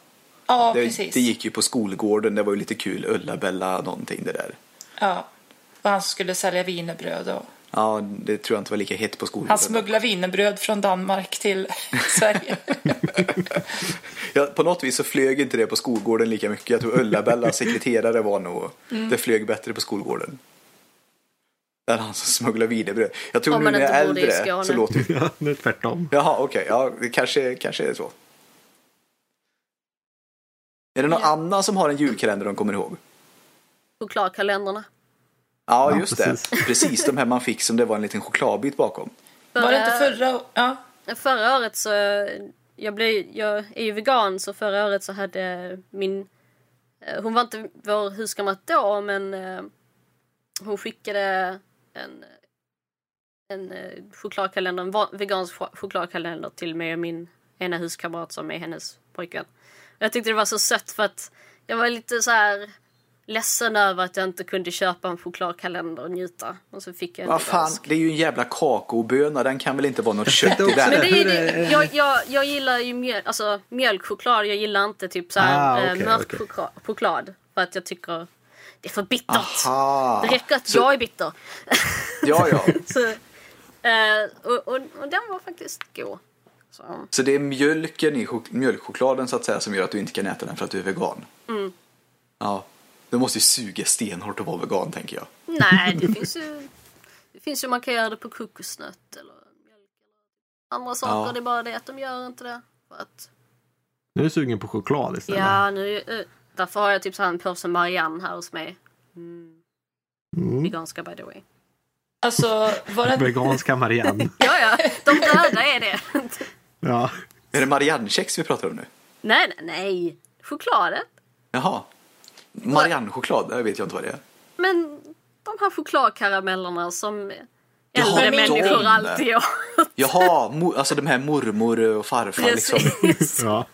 Ja, det, precis. Det gick ju på skolgården, det var ju lite kul. Ulla-Bella någonting det där. Ja, och han skulle sälja wienerbröd och... Ja, det tror jag inte var lika hett på skolgården. Han smugglade wienerbröd från Danmark till Sverige. ja, på något vis så flög inte det på skolgården lika mycket. Jag tror Ulla-Bella sekreterare var nog... Mm. Det flög bättre på skolgården. Än han som smugglar wienerbröd. Jag tror Om nu när jag är äldre så låter det... Ja, det är tvärtom. Jaha, okej. Okay. Ja, det kanske, kanske är så. Är det någon ja. annan som har en julkalender de kommer ihåg? Chokladkalendrarna. Ja, just ja, precis. det. Precis, de här man fick som det var en liten chokladbit bakom. Förra, var det inte förra ja. Förra året så, jag, blev, jag är ju vegan så förra året så hade min, eh, hon var inte vår huskamrat då men eh, hon skickade en, en eh, chokladkalender, en vegansk chokladkalender till mig och min ena huskamrat som är hennes pojkvän. Jag tyckte det var så sött för att jag var lite så här ledsen över att jag inte kunde köpa en chokladkalender och njuta. Och så fick jag Vad fan, det är ju en jävla kakaoböna, den kan väl inte vara något kött i den? Men det är det, jag, jag, jag gillar ju mjöl, alltså, mjölkchoklad, jag gillar inte typ så här ah, okay, mörk okay. choklad. För att jag tycker det är för bittert. Aha. Det räcker att så... jag är bitter. Ja, ja. så, eh, och, och, och den var faktiskt god. Så. så det är mjölken i mjölkchokladen så att säga som gör att du inte kan äta den för att du är vegan? Mm. Ja. Det måste ju suga stenhårt att vara vegan tänker jag. Nej, det finns ju... Det finns ju man kan göra det på kokosnöt eller mjölk eller andra saker. Ja. Det är bara det att de gör inte det. För att... Nu är du sugen på choklad istället. Ja, nu, eh, därför har jag typ så här en påse Marianne här hos mig. Mm. Mm. Veganska by the way. Alltså, var det... Veganska Marianne. ja, ja. De döda är det. Ja. Är det Marianne-kex vi pratar om nu? Nej, nej, nej. Chokladet. Jaha. Marianne-choklad, det vet jag inte vad det är. Men de här chokladkaramellerna som äldre människor alltid åt. Jaha, alltså de här mormor och farfar liksom. ja.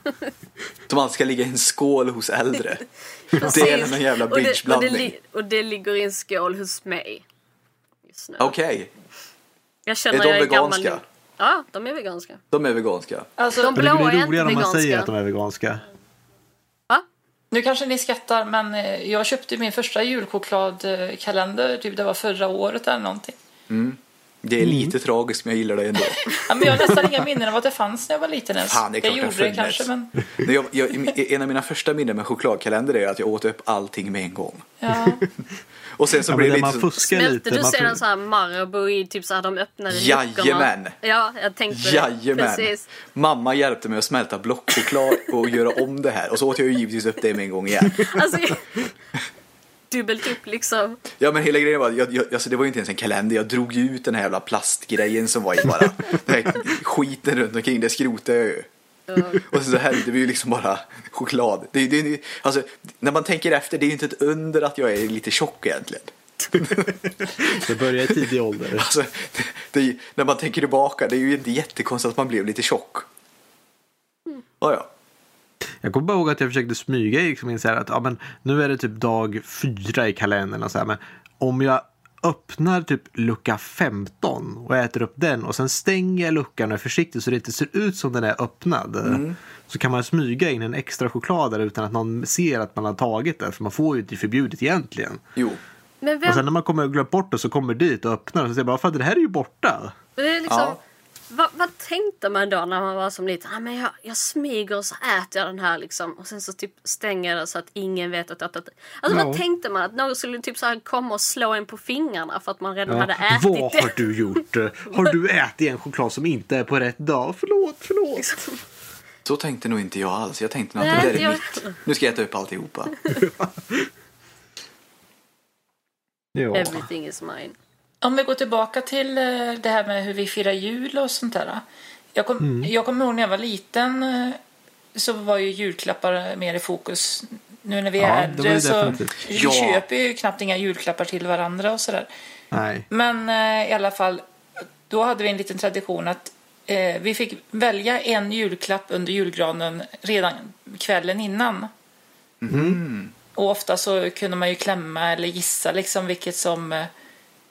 Som alltid ska ligga i en skål hos äldre. det är en jävla bridgeblandning. Och, och, och, det ligger i en skål hos mig. Okej, Jag känner Är de jag är veganska? gammal. Ja, de är veganska. de är veganska. Alltså, De blåa det är blir inte roligare om man veganska. säger att de är veganska. Va? Nu kanske ni skrattar, men eh, jag köpte min första julchokladkalender, typ det var förra året eller någonting. Det är lite tragiskt men jag gillar det ändå. Ja, men jag har nästan inga minnen av att det fanns när jag var liten ens. Fan, det är jag det gjorde det kanske, men jag, jag, en av mina första minnen med chokladkalender är att jag åt upp allting med en gång. ja. Och sen så Ja, blir det lite man så, fuskar Smälte lite. du man sedan får- så här Marabou i typ så här de öppnade Jajamän. luckorna? Ja, jag tänkte det. Jajamän. Precis. Mamma hjälpte mig att smälta blockchoklad och göra om det här. Och så åt jag ju givetvis upp det med en gång igen. Alltså, dubbelt upp liksom. Ja men hela grejen var, jag, jag, alltså det var ju inte ens en kalender. Jag drog ju ut den här jävla plastgrejen som var i bara. Den här skiten runt omkring, det skrotade jag ju. Och så hällde vi ju liksom bara choklad. Det, det, alltså, när man tänker efter, det är ju inte ett under att jag är lite tjock egentligen. Det börjar i tidig ålder. Alltså, det, det, när man tänker tillbaka, det är ju inte jättekonstigt att man blev lite tjock. Ja, ja. Jag kommer bara ihåg att jag försökte smyga liksom in så här att ja, men nu är det typ dag fyra i kalendern. Och så här, men om jag öppnar typ lucka 15 och äter upp den och sen stänger jag luckan och är försiktig så det inte ser ut som den är öppnad. Så kan man smyga in en extra choklad där utan att någon ser att man har tagit det. För man får ju inte förbjudet egentligen. Jo. Men vem, Och sen när man kommer och glömt bort det så kommer dit och öppnar och så säger jag bara för det här är ju borta. det är liksom, Ja. Vad, vad tänkte man då när man var som liten? Ah, men jag, jag smyger och så äter jag den här liksom. Och sen så typ stänger jag det så att ingen vet att... att, att alltså Ja. vad tänkte man? Att någon skulle typ så här komma och slå en på fingrarna för att man redan Ja. hade ätit Vad det. har du gjort? Har du ätit en choklad som inte är på rätt dag? Förlåt, förlåt. Liksom. Så tänkte nog inte jag alls. Jag tänkte nog att det där är jag- mitt. Nu ska jag äta upp alltihopa. Ja. Everything is mine. Om vi går tillbaka till eh, det här med hur vi firar jul och sånt där. Jag, kom, jag kommer ihåg när jag var liten eh, så var ju julklappar mer i fokus. Nu när vi Ja, är äldre så vi Ja. köper ju knappt inga julklappar till varandra och sådär. Nej. Men eh, i alla fall, då hade vi en liten tradition att eh, vi fick välja en julklapp under julgranen redan kvällen innan. Och ofta så kunde man ju klämma eller gissa liksom vilket som, eh,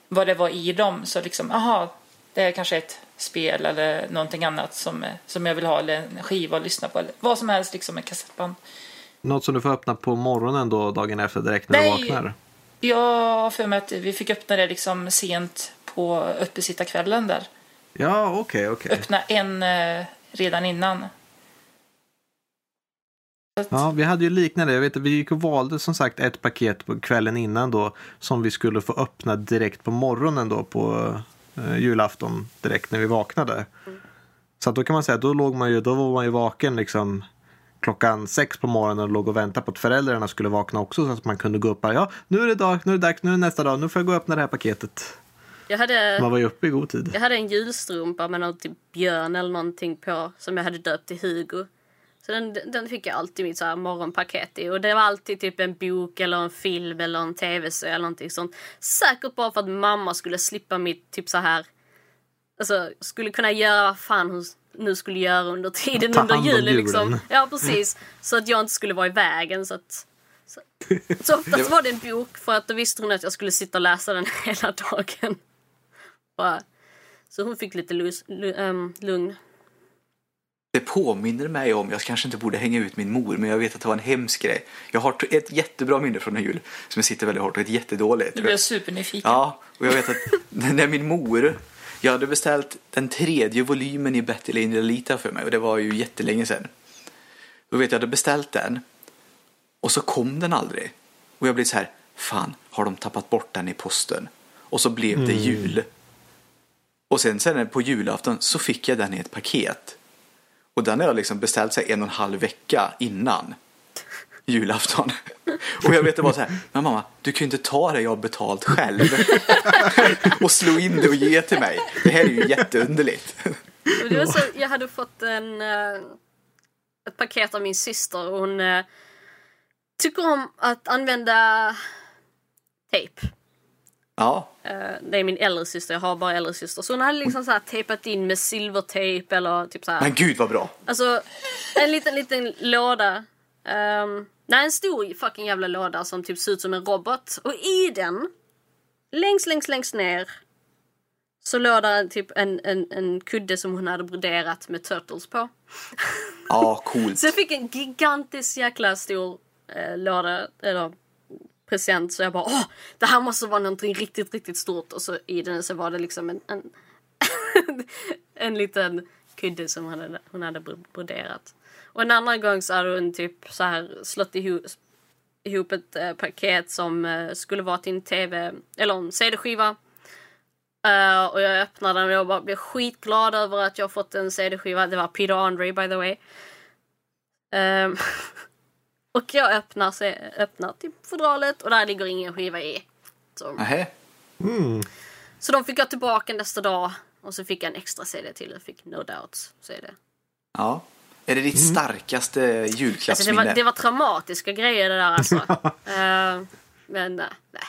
vad det var i dem. Så liksom, aha, det är kanske ett spel eller någonting annat som, som jag vill ha eller en skiva att lyssna på eller vad som helst liksom, en kassettband. Något som du får öppna på morgonen då dagen efter direkt när Nej. du vaknar. Jag har för mig att vi fick öppna det liksom sent på uppesittarkvällen där. Ja, okej, okej. öppna en eh, redan innan. Så Ja, vi hade ju liknande. Jag vet vi gick och valde som sagt ett paket på kvällen innan då som vi skulle få öppna direkt på morgonen då på eh, julafton direkt när vi vaknade. Så att då kan man säga att då låg man ju, då var man ju vaken liksom klockan sex på morgonen och låg och väntade på att föräldrarna skulle vakna också så att man kunde gå upp och ja, nu är det dag, nu är det dags, nu är det nästa dag, nu får jag gå och öppna det här paketet. Jag hade, Man var ju uppe i god tid. jag hade en julstrumpa med någon typ björn eller någonting på som jag hade döpt till Hugo. Så den, den fick jag alltid mitt så här morgonpaket i. Och det var alltid typ en bok eller en film eller en tv-serie eller någonting sånt. Säkert bara för att mamma skulle slippa mitt typ så här. Alltså skulle kunna göra vad fan hon nu skulle göra under tiden Ta under julen liksom. Ja precis. Så att jag inte skulle vara i vägen så att så, så oftast var det en bok för att då visste hon att jag skulle sitta och läsa den hela dagen. Bara. Så hon fick lite lus, lu, ehm, lugn. Det påminner mig om, jag kanske inte borde hänga ut min mor, men jag vet att det var en hemsk grej. Jag har ett jättebra minne från en jul som jag sitter väldigt hårt och ett jättedåligt. Nu blir jag supernyfiken. Ja, och jag vet att när min mor, jag hade beställt den tredje volymen i Betty Lane Lita för mig och det var ju jättelänge sedan. Då vet jag, jag hade beställt den och så kom den aldrig. Och jag blev så här, fan, har de tappat bort den i posten? Och så blev det jul. Och sen, sen på julafton så fick jag den i ett paket. Och den har jag liksom beställt sig en och en halv vecka innan julafton. Och jag vet det var så här, men mamma, du kan ju inte ta det jag har betalt själv. och slå in det och ge till mig. Det här är ju jätteunderligt. Det var så, jag hade fått en, eh, ett paket av min syster och hon eh, tycker om att använda tejp. Ja, Eh, det är min äldre syster, jag har bara äldre syster. Så hon hade liksom så här tejpat in med silvertejp eller typ så här. men gud vad bra. Alltså en liten, liten låda. Um, nej, en stor fucking jävla låda som typ ser ut som en robot. Och i den, längst, längst, längst ner så låg där typ en, en, en kudde som hon hade broderat med turtles på. Ja, coolt. Så jag fick en gigantisk jäkla stor eh, låda, eller present. Så jag bara åh, det här måste vara någonting riktigt, riktigt stort. Och så i den så var det liksom en, en, en liten kudde som hon hade, hon hade broderat. Och en annan gång så hade hon typ så här slått ihop, ihop ett äh, paket som äh, skulle vara till en tv, eller en CD-skiva. Uh, och jag öppnade den och jag bara blev skitglad över att jag fått en CD-skiva. Det var Peter Andre by the way. Um, och jag öppnar, så öppnar typ fodralet och där ligger ingen skiva i. Så, mm. så de fick jag tillbaka nästa dag och så fick jag en extra CD till och fick No Doubts CD. Ja. Är det ditt mm. starkaste julklappsminne? Alltså det, var, det var traumatiska grejer det där alltså. uh, men nej, nej.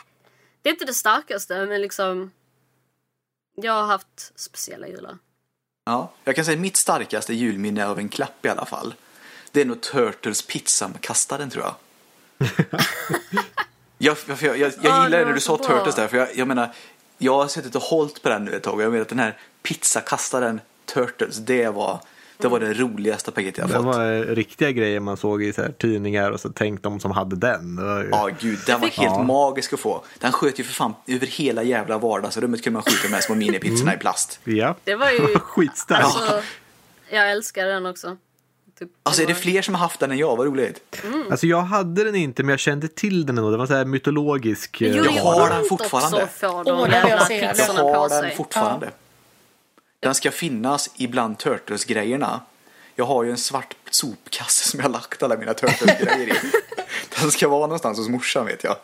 Det är inte det starkaste men liksom jag har haft speciella jular. Ja, jag kan säga mitt starkaste julminne av en klapp i alla fall. Det är nog Turtles pizzakastaren tror jag. jag, jag, jag, jag, jag gillar det när du sa bra. Turtles där, för jag, jag menar, jag har suttit och hållit på den nu ett tag och jag menar att den här pizzakastaren Turtles, det var det var det roligaste paketet jag det fått. Det var riktiga grejer man såg i så här tidningar och så tänkte de som hade den. Ja, gud, den var helt ja. magisk att få. Den sköt ju för fan över hela jävla vardagsrummet kunde man skjuta med små minipizzorna mm. i plast. Ja. Det var ju skitstarkt. Alltså, jag älskar den också. Typ, alltså är det fler som har haft den än jag? Vad roligt. Mm. Alltså jag hade den inte men jag kände till den ändå. Det var så här mytologisk. Jo, jag har den fortfarande. Åh, oh, jag, har den fortfarande. Ja. Den ska finnas ibland Turtles-grejerna. Jag har ju en svart sopkasse som jag har lagt alla mina Turtles-grejer i. Den ska vara någonstans hos morsan vet jag.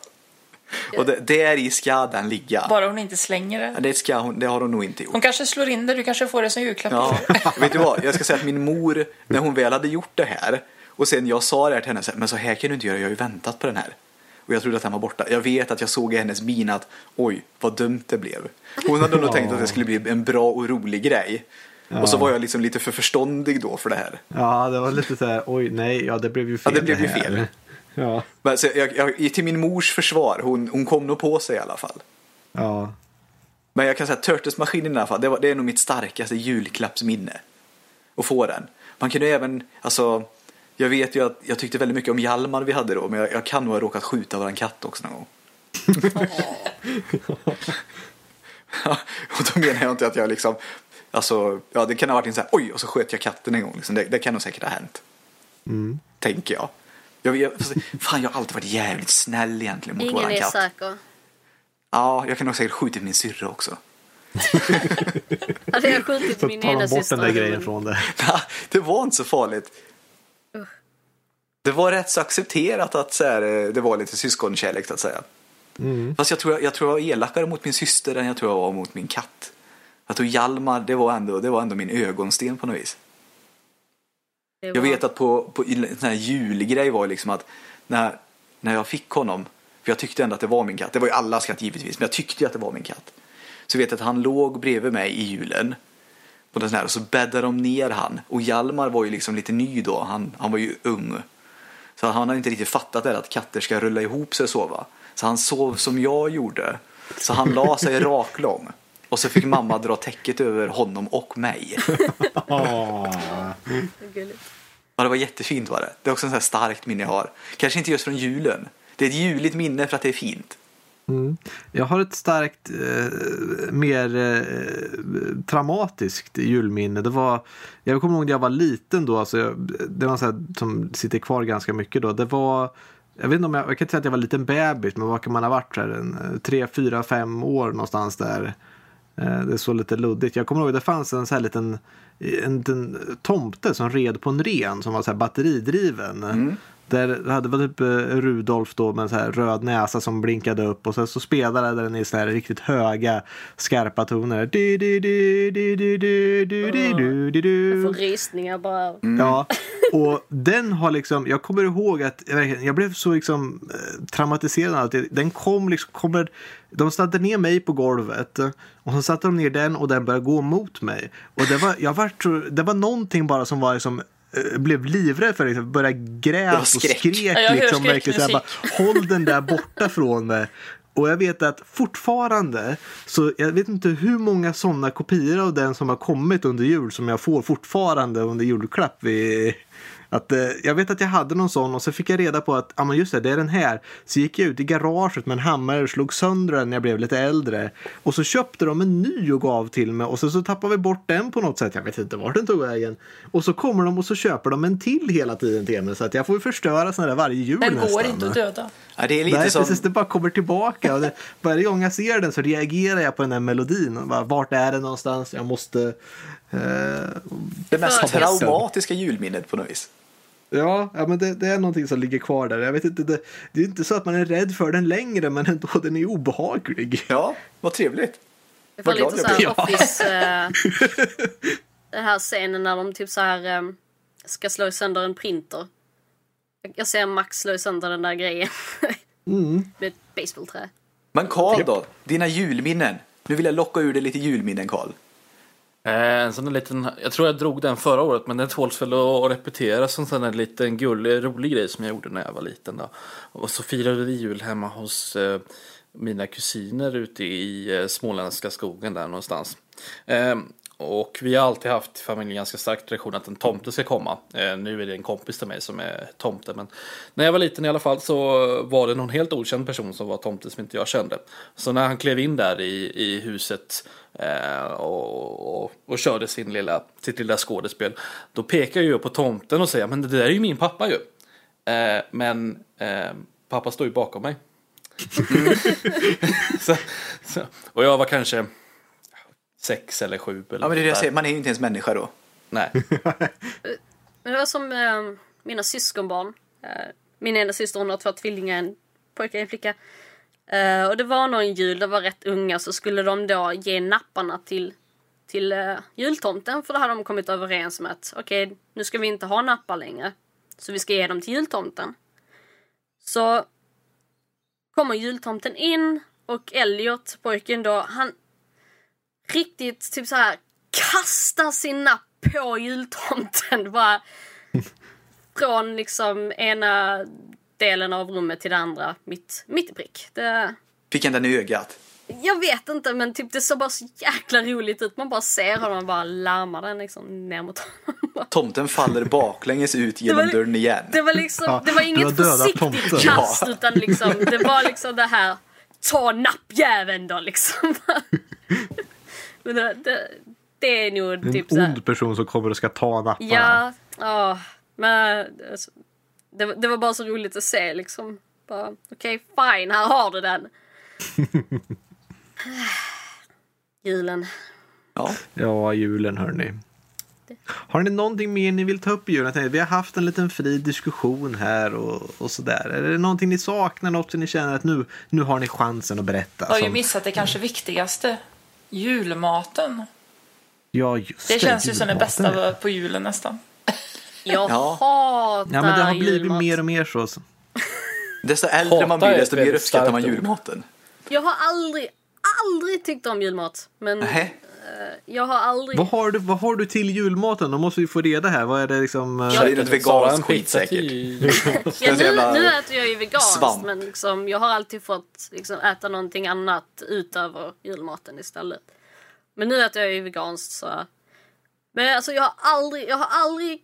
Och det, där i ska den ligga. Bara hon inte slänger det. Det, ska hon, det har hon nog inte gjort. Hon kanske slår in det, du kanske får det som julklapp. Ja. vet du vad, jag ska säga att min mor, när hon väl hade gjort det här och sen jag sa det här till henne, men så här kan du inte göra, jag har ju väntat på den här. Och jag trodde att den var borta. Jag vet att jag såg i hennes min att oj, vad dumt det blev. Hon hade nog tänkt att det skulle bli en bra och rolig grej. Ja. Och så var jag liksom lite för förståndig då för det här. Ja, det var lite så här, oj nej, ja det blev ju fel. Ja, det blev ju fel. Ja. Men så jag, jag, till min mors försvar, hon, hon kom nog på sig i alla fall. Ja. Men jag kan säga Turtles-maskinen i alla fall, det, var, det är nog mitt starkaste julklappsminne. Att få den. Man kunde även, alltså, jag vet ju att jag tyckte väldigt mycket om Hjalmar vi hade då, men jag, jag kan nog ha råkat skjuta våran katt också någon gång. och då menar jag inte att jag liksom Alltså, ja det kan ha varit en sån här, oj, och så sköt jag katten en gång. Liksom. Det, det kan nog säkert ha hänt. Mm. Tänker jag. Jag, jag fan, jag har alltid varit jävligt snäll egentligen mot Ingen våran katt. Ingen är säker. Ja, jag kan nog säkert skjutit min syrra också. hade jag skjutit min ena syster. bort den där grejen från det. det var inte så farligt. Uh. Det var rätt så accepterat att så här, eh, det var lite syskonkärlek så att säga. Mm. Fast jag tror jag, jag tror jag var elakare mot min syster än jag tror jag var mot min katt. Jag tror Hjalmar, det var ändå, det var ändå min ögonsten på något vis. Var... Jag vet att på, på en sån här julgrej var liksom att när, när jag fick honom, för jag tyckte ändå att det var min katt, det var ju allas katt givetvis, men jag tyckte ju att det var min katt. Så vet jag att han låg bredvid mig i julen på den här, och så bäddade de ner han. Och Hjalmar var ju liksom lite ny då, han, han var ju ung. Så han hade inte riktigt fattat det att katter ska rulla ihop sig och sova. Så han sov som jag gjorde. Så han la sig raklång. Och så fick mamma dra täcket över honom och mig. ja, det var jättefint var det. Det är också en sån här starkt minne jag har. Kanske inte just från julen. Det är ett juligt minne för att det är fint. Mm. Jag har ett starkt, eh, mer eh, traumatiskt julminne. Det var, jag kommer ihåg när jag var liten då, alltså jag, det var så här, som sitter kvar ganska mycket då. Det var, jag vet inte om jag, jag kan inte säga att jag var en liten bebis, men vad kan man ha varit? Så här, en, tre, fyra, fem år någonstans där. Eh, det såg lite luddigt. Jag kommer ihåg att det fanns en så här liten en en tomte som red på en ren som var så här batteridriven. Mm. Där det hade väl typ eh, Rudolf då med en så här röd näsa som blinkade upp och sen så spelade den i så här riktigt höga skarpa toner. Du, du, du, du, du, du, du, du, du, du. Jag får rysningar bara. Mm. Ja, och den har liksom, jag kommer ihåg att jag blev så liksom eh, traumatiserad att den kom liksom, kommer, de satte ner mig på golvet och så satte de ner den och den började gå mot mig. Och det var, jag var, det var någonting bara som var liksom blev livrädd för det, började gräta och skrek. Ja, liksom, verkligen, så bara, Håll den där borta från mig. Och jag vet att fortfarande, så jag vet inte hur många sådana kopior av den som har kommit under jul som jag får fortfarande under julklapp vid, att, eh, jag vet att jag hade någon sån och så fick jag reda på att, ja men just det, det är den här. Så gick jag ut i garaget med en hammare och slog sönder den när jag blev lite äldre. Och så köpte de en ny och gav till mig och så, så tappade vi bort den på något sätt. Jag vet inte vart den tog vägen. Och så kommer de och så köper de en till hela tiden till mig. Så att jag får ju förstöra sådana där varje jul Den nästan. går inte att döda. Ja, det är lite Nej, som... precis. Det bara kommer tillbaka. Och det, varje gång jag ser den så reagerar jag på den här melodin. Och bara, vart är den någonstans? Jag måste... Eh, Det mest traumatiska julminnet på något vis. Ja, ja men det, det är någonting som ligger kvar där. Jag vet inte, det, det är inte så att man är rädd för den längre, men ändå den är obehaglig. Ja, vad trevligt. Det var lite såhär blir. Office. Eh, den här scenen när de typ så här eh, ska slå sönder en printer. Jag ser Max slå sönder den där grejen. Med ett basebollträ. Men Karl då? Dina julminnen? Nu vill jag locka ur dig lite julminnen Karl. Eh, En sån liten, jag tror jag drog den förra året men den tåls väl att repetera som sån där liten gullig, rolig grej som jag gjorde när jag var liten. Då. Och så firade vi jul hemma hos eh, mina kusiner ute i eh, småländska skogen där någonstans. Eh, och vi har alltid haft i familjen ganska stark tradition att en tomte ska komma. Eh, nu är det en kompis till mig som är tomte men när jag var liten i alla fall så var det någon helt okänd person som var tomte som inte jag kände. Så när han klev in där i, i huset eh, och, och, och körde sin lilla, sitt lilla skådespel då pekar jag ju på tomten och säger men det där är ju min pappa ju. Eh, men eh, pappa står ju bakom mig. så, så, och jag var kanske sex eller sju eller Ja men det är det jag säger, man är ju inte ens människa då. Nej. Men det var som eh, mina syskonbarn. Eh, min ena syster hon har två tvillingar, en pojke och en flicka. Eh, och det var någon jul, de var rätt unga, så skulle de då ge napparna till, till eh, jultomten. För då hade de kommit överens om att okej, nu ska vi inte ha nappar längre. Så vi ska ge dem till jultomten. Så kommer jultomten in och Elliot, pojken då, han riktigt typ så här kastar sin napp på jultomten. Bara från liksom ena delen av rummet till det andra, mitt, mitt i prick. Det, Fick han den i ögat? jag vet inte men typ det såg bara så jäkla roligt ut. Man bara ser honom och bara larmar den liksom ner mot honom. Tomten faller baklänges ut genom dörren igen. Det var liksom, Ja, det var inget försiktigt tomten. kast utan liksom, det var liksom det här, ta nappjäveln då liksom. Men det, det, det är nog En typ så här, ond person som kommer och ska ta napparna. Ja, ja. Men alltså, det, det var bara så roligt att se liksom. Okej, fine, här har du den. Julen. Ja. Ja, julen hörni. Har ni någonting mer ni vill ta upp i julen? Vi har haft en liten fri diskussion här och, och sådär. Är det någonting ni saknar? Något som ni känner att nu, nu har ni chansen att berätta? Jag har ju som- missat det kanske viktigaste. Julmaten. Ja, just Det känns ju som det bästa på julen nästan. Jag Ja. hatar Ja, men det har blivit julmat. mer och mer så. Desto äldre man Hata blir desto mer uppskattar man julmaten. Jag har aldrig, aldrig tyckt om julmat. Men Nähä. Jag har aldrig... Vad har, du, vad har du till julmaten? Då måste vi få reda här. Vad är det liksom? eh, Ja, det är något Sara, en veganskt skit säkert. Ja, nu, nu äter jag ju veganskt svamp. men liksom, jag har alltid fått liksom, äta någonting annat utöver julmaten istället. Men nu äter jag ju veganskt så... Men alltså jag har aldrig, jag har aldrig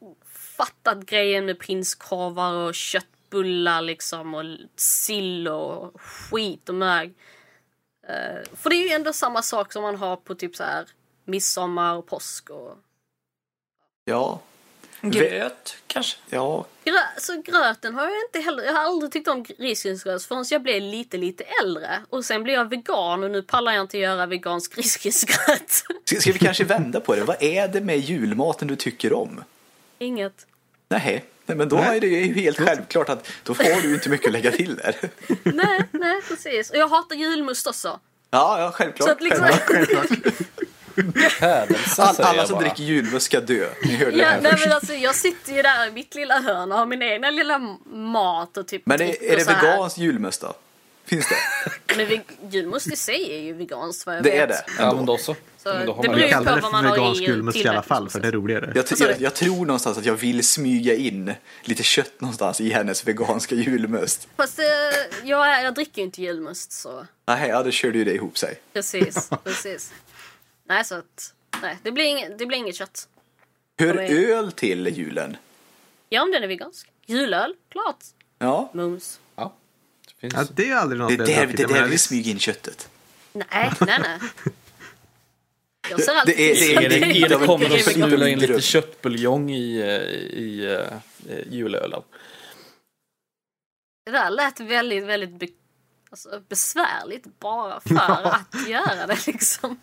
fattat grejen med prinskorvar och köttbullar liksom och sill och skit och mög. Eh, för det är ju ändå samma sak som man har på typ så här midsommar och påsk och Ja, Gröt kanske. ja. Grö så gröten har jag inte heller, jag har aldrig tyckt om risgrynsgröt förrän jag blev lite, lite äldre. Och sen blev jag vegan och nu pallar jag inte göra vegansk risgrynsgröt. Ska, ska vi kanske vända på det? Vad är det med julmaten du tycker om? Inget. Nej, nej men då är det ju helt självklart att då får du inte mycket att lägga till där. Nej, nej precis. Och jag hatar julmust också. Ja, ja, självklart. Så att liksom, självklart. Hädelse All, alla som bara. dricker julmust ska dö. Ni hörde det ja, här nej, först. men alltså, jag sitter ju där i mitt lilla hörn och har min egna lilla mat och typ Men är, är det vegansk julmust då? Finns det? Men julmust i sig är ju veganskt vad jag Det vet. är det. Ja, men då så. Så Men då har det beror ju- på vad man har i julmust i alla fall för det är roligare. Jag, jag, jag tror någonstans att jag vill smyga in lite kött någonstans i hennes veganska julmust. Fast eh, jag, jag dricker ju inte julmust så Nej, ja, då körde ju det ihop sig. precis, precis. Nej så att, nej det blir, inget, det blir inget kött. Hör öl till julen? Ja om den är vegansk. Julöl, klart. Ja, Mums. Ja. Det finns... Ja, det är aldrig något det är där, det är Jag där vi smyger in köttet. Nej, nej, nej. Jag ser alltid Det är- det är- det är kommer är att smula in lite köttbuljong i, eh, i uh, julölen. Det där lät väldigt, väldigt be, alltså, besvärligt bara för att göra det liksom.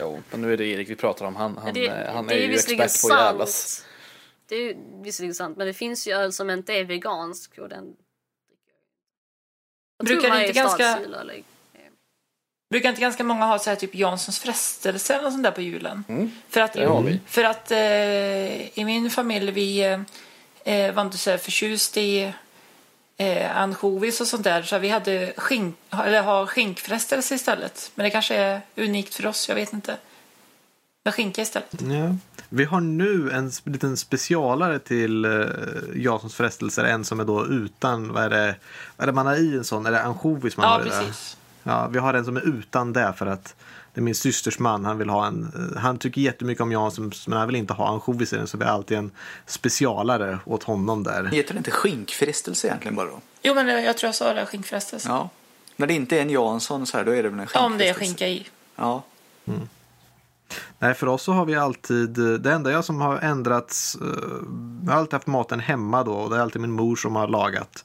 Jo, men nu är det Erik vi pratar om. Han, han, det, eh, han det är ju expert på att jävlas. Det är ju visserligen sant, men det finns ju öl som inte är vegansk och den jag Brukar tror inte ganska- är- Brukar inte ganska många ha så här typ Janssons frestelse eller sånt där på julen? För att, det har vi. För att eh, i min familj vi eh, var inte så här förtjust i eh, ansjovis och sånt där så vi hade skink, eller har skinkfrestelse istället. Men det kanske är unikt för oss, jag vet inte. Med skinka istället. Ja. Vi har nu en liten specialare till uh, Jasons frestelser. En som är då utan, vad är det, vad är det man har i en sån? Är det ansjovis man Ja, har i det? Ja, vi har en som är utan det för att det är min systers man. Han vill ha en, eh, han tycker jättemycket om Janssons men han vill inte ha ansjovis i den så vi har alltid en specialare åt honom där. Heter det inte skinkfrestelse egentligen bara då? Jo, men jag tror jag sa det, skinkfrestelse. Ja. När det inte är en Jansson så här, då är det väl en skinkfrestelse? Om det är skinka i. Ja. Nej, för oss så har vi alltid, eh, det enda jag som har ändrats, eh, jag har alltid haft maten hemma då och det är alltid min mor som har lagat.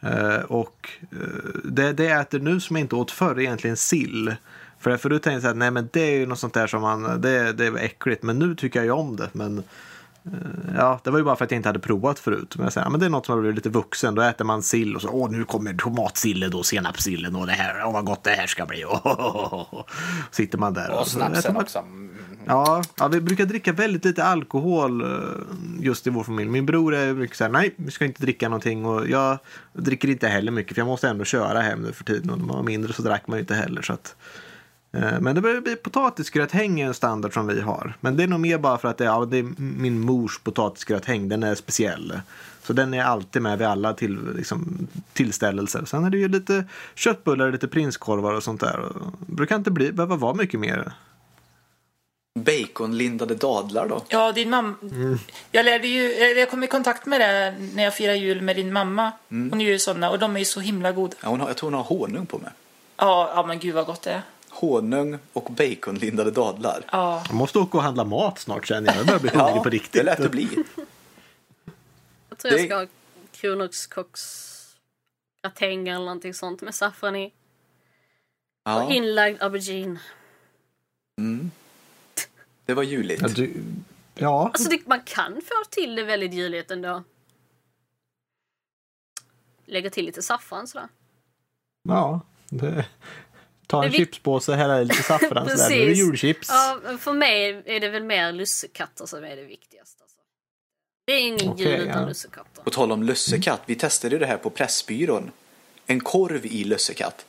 Eh, och det, det jag äter nu som jag inte åt förr är egentligen sill. För förut tänkte jag att nej men det är ju något sånt där som man, det, det är äckligt. Men nu tycker jag ju om det. Men ja, det var ju bara för att jag inte hade provat förut. Men jag säger, ja, men det är något som har blivit lite vuxen. Då äter man sill och så, åh nu kommer tomatsillen och senapssillen och det här, åh vad gott det här ska bli. Sitter man där Och äter snapsen man- också. Ja, ja, vi brukar dricka väldigt lite alkohol eh, just i vår familj. Min bror är mycket så här, nej, vi ska inte dricka någonting. Och jag dricker inte heller mycket för jag måste ändå köra hem nu för tiden. Och när man var mindre så drack man inte heller. Så att, eh, men det börjar bli potatisgratäng är en standard som vi har. Men det är nog mer bara för att det, ja, det är min mors potatisgratäng. Den är speciell. Så den är alltid med vid alla till, liksom, tillställelser. Sen är det ju lite köttbullar, lite prinskorvar och sånt där. Och det brukar inte bli, behöva vara mycket mer. Baconlindade dadlar då? Ja, din mamma. Jag, lärde ju, jag kom i kontakt med det när jag firade jul med din mamma. Hon gör ju sådana och de är ju så himla goda. Ja, hon har, jag tror hon har honung på mig. Ja, ja men gud vad gott det är. Honung och baconlindade dadlar. Ja, Jag måste åka och handla mat snart känner jag. Jag börjar bli hungrig på det riktigt. lät det bli. Jag tror jag Det- ska ha kronärtskocksgratäng eller någonting sånt med saffran i. Och Ja, inlagd aubergine. det var juligt. Ja, du, ja. Alltså det, man kan få till det väldigt juligt ändå. Lägga till lite saffran sådär. ja det, ta en är vik- chipspåse, hälla i lite saffran så där det Precis. julchips. Ja, för mig är det väl mer lussekatter som är det viktigaste. Alltså. Det är ingen Okej, jul utan ja. lussekatter. På tal om lussekatt, vi testade det här på Pressbyrån. En korv i lussekatt.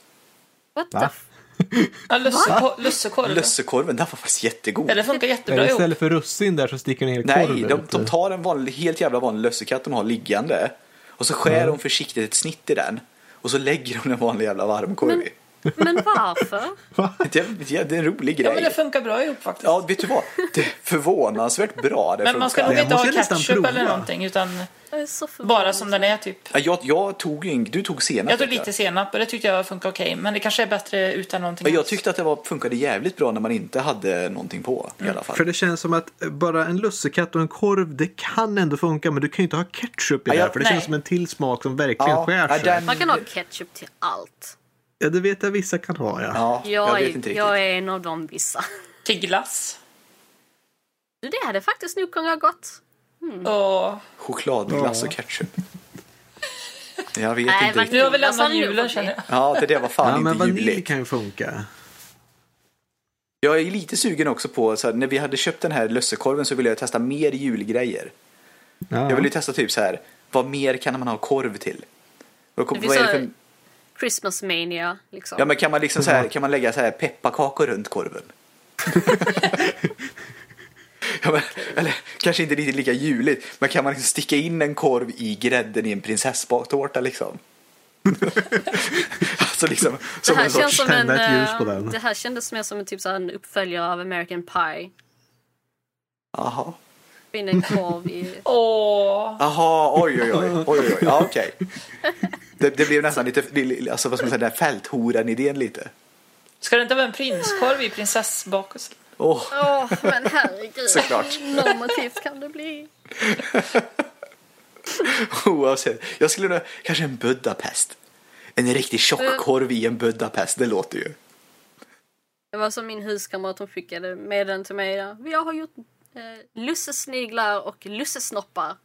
What the f- ja lusseko- lussekorv. Lussekorven, den var faktiskt jättegod. Ja, det funkar Är jättebra ihop. istället för russin där så sticker ni ner Nej, korv de, ut? de tar en vanlig, helt jävla vanlig lusssekatt de har liggande. Och så skär de försiktigt ett snitt i den. Och så lägger de en vanlig jävla varmkorv i. Men varför? Det, det, det är en rolig Ja, men grej. det funkar bra ihop faktiskt. Ja, vet du vad? Det är förvånansvärt bra. Det men man ska nog Jag inte ha ketchup eller någonting utan Jag bara som den är typ. Ja, Jag, jag tog ju, ing- du tog senap. Jag tog lite senap och det tyckte jag funkar okej. Men det kanske är bättre utan någonting Men jag tyckte att det var, funkade jävligt bra när man inte hade någonting på i alla fall. För det känns som att bara en lussekatt och en korv, det kan ändå funka. Men du kan ju inte ha ketchup i Ja, det jag- här. För det nej. känns som en till smak som verkligen Ja, skär sig. den- Man kan ha ketchup till allt. Ja, det vet jag vissa kan ha, ja. Ja, jag, Jag, vet är, inte riktigt. jag är en av de vissa. Till glass. Du, det hade faktiskt nog kunnat ha gått. Och Chokladglass Ja. och ketchup. Jag vet Nej, inte riktigt. nu har vi lämnat julen känner jag. Ja, det där var fan Ja, men inte vanilj juligt. kan ju funka. Jag är lite sugen också på, så här, när vi hade köpt den här lussekorven så ville jag testa mer julgrejer. Ja. Jag vill ju testa typ så här, vad mer kan man ha korv till? Vad, vad är det så- för... Christmas mania liksom. Ja men kan man liksom så här, kan man lägga så här pepparkakor runt korven? ja, men, eller kanske inte riktigt lika juligt, men kan man liksom sticka in en korv i grädden i en prinsesstårta liksom? alltså liksom som en sorts... Som en, ett ljus på den. Det här kändes mer som en, typ så en uppföljare av American Pie. Jaha. In en korv i... Åh! Jaha, oj oj oj. oj, oj. Ja, okej. Okay. Det, det blev nästan lite, alltså vad ska man säga, den fälthoran-idén lite. Ska det inte vara en prinskorv i prinsessbakelsen? Åh, oh. oh, men herregud. Såklart. Normativt kan det bli. Oavsett. Jag skulle nog, kanske en Budapest. En riktigt tjock korv i en Budapest, det låter ju. Det var som min huskamrat, hon skickade med den till mig. Där. Jag har gjort eh, lussesniglar och lussesnoppar.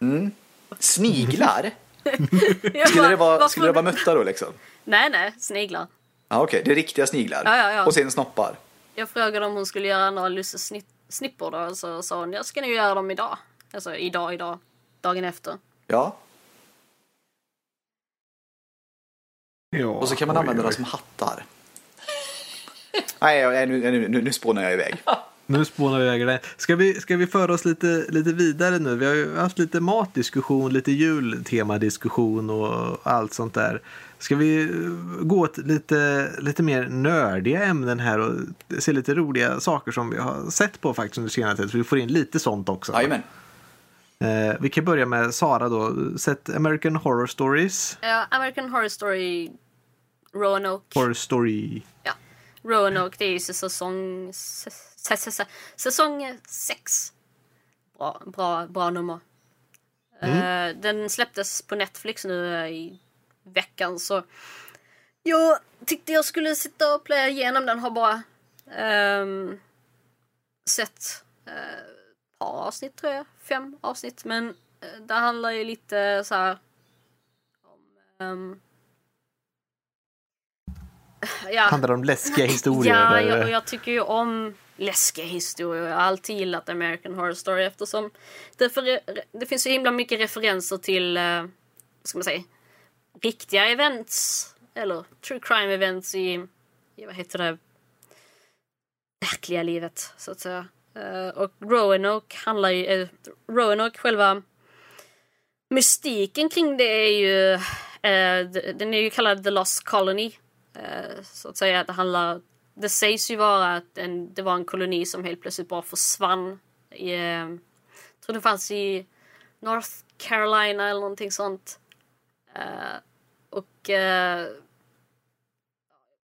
Mm. Sniglar? skulle, det vara, skulle det vara mötta då liksom? Nej, nej, sniglar. Ah, Okej, okay. det är riktiga sniglar. Ja, ja, ja. Och sen snoppar. Jag frågade om hon skulle göra några lussesnippor då, så sa hon jag ska nog göra dem idag. Alltså idag, idag, dagen efter. Ja. ja och så kan man använda dem som hattar. Nej, nu, nu, nu, nu spånar jag iväg. Nu spånar vi iväg det. Ska vi, ska vi föra oss lite, lite vidare nu? Vi har ju haft lite matdiskussion, lite jultemadiskussion och allt sånt där. Ska vi gå till lite, lite mer nördiga ämnen här och se lite roliga saker som vi har sett på faktiskt under senare tid. Så vi får in lite sånt också. Jajamän. Eh, vi kan börja med Sara då. Sett American Horror Stories? Ja, American Horror Story Roanoke. Horror Story. Ja. Roanoke, det är ju säsong, säsong sex. Bra, bra, bra nummer. Mm. Uh, den släpptes på Netflix nu uh, i veckan så jag tyckte jag skulle sitta och playa igenom den. Har bara um, sett uh, ett par avsnitt tror jag. Fem avsnitt. Men uh, det handlar ju lite så här om um, ja. Handlar om läskiga historier? Ja, jag, jag, tycker ju om läskiga historier. Jag har alltid gillat American Horror Story eftersom det, för, det finns så himla mycket referenser till, uh, ska man säga, riktiga events. Eller true crime events i, i vad heter det, verkliga livet så att säga. Uh, och Roanoke handlar ju, uh, Roanoke själva mystiken kring det är ju, uh, den är ju kallad The Lost Colony. Så att säga. Det handlar det sägs ju vara att en, det var en koloni som helt plötsligt bara försvann. I, eh, jag tror det fanns i North Carolina eller någonting sånt. Uh, och uh,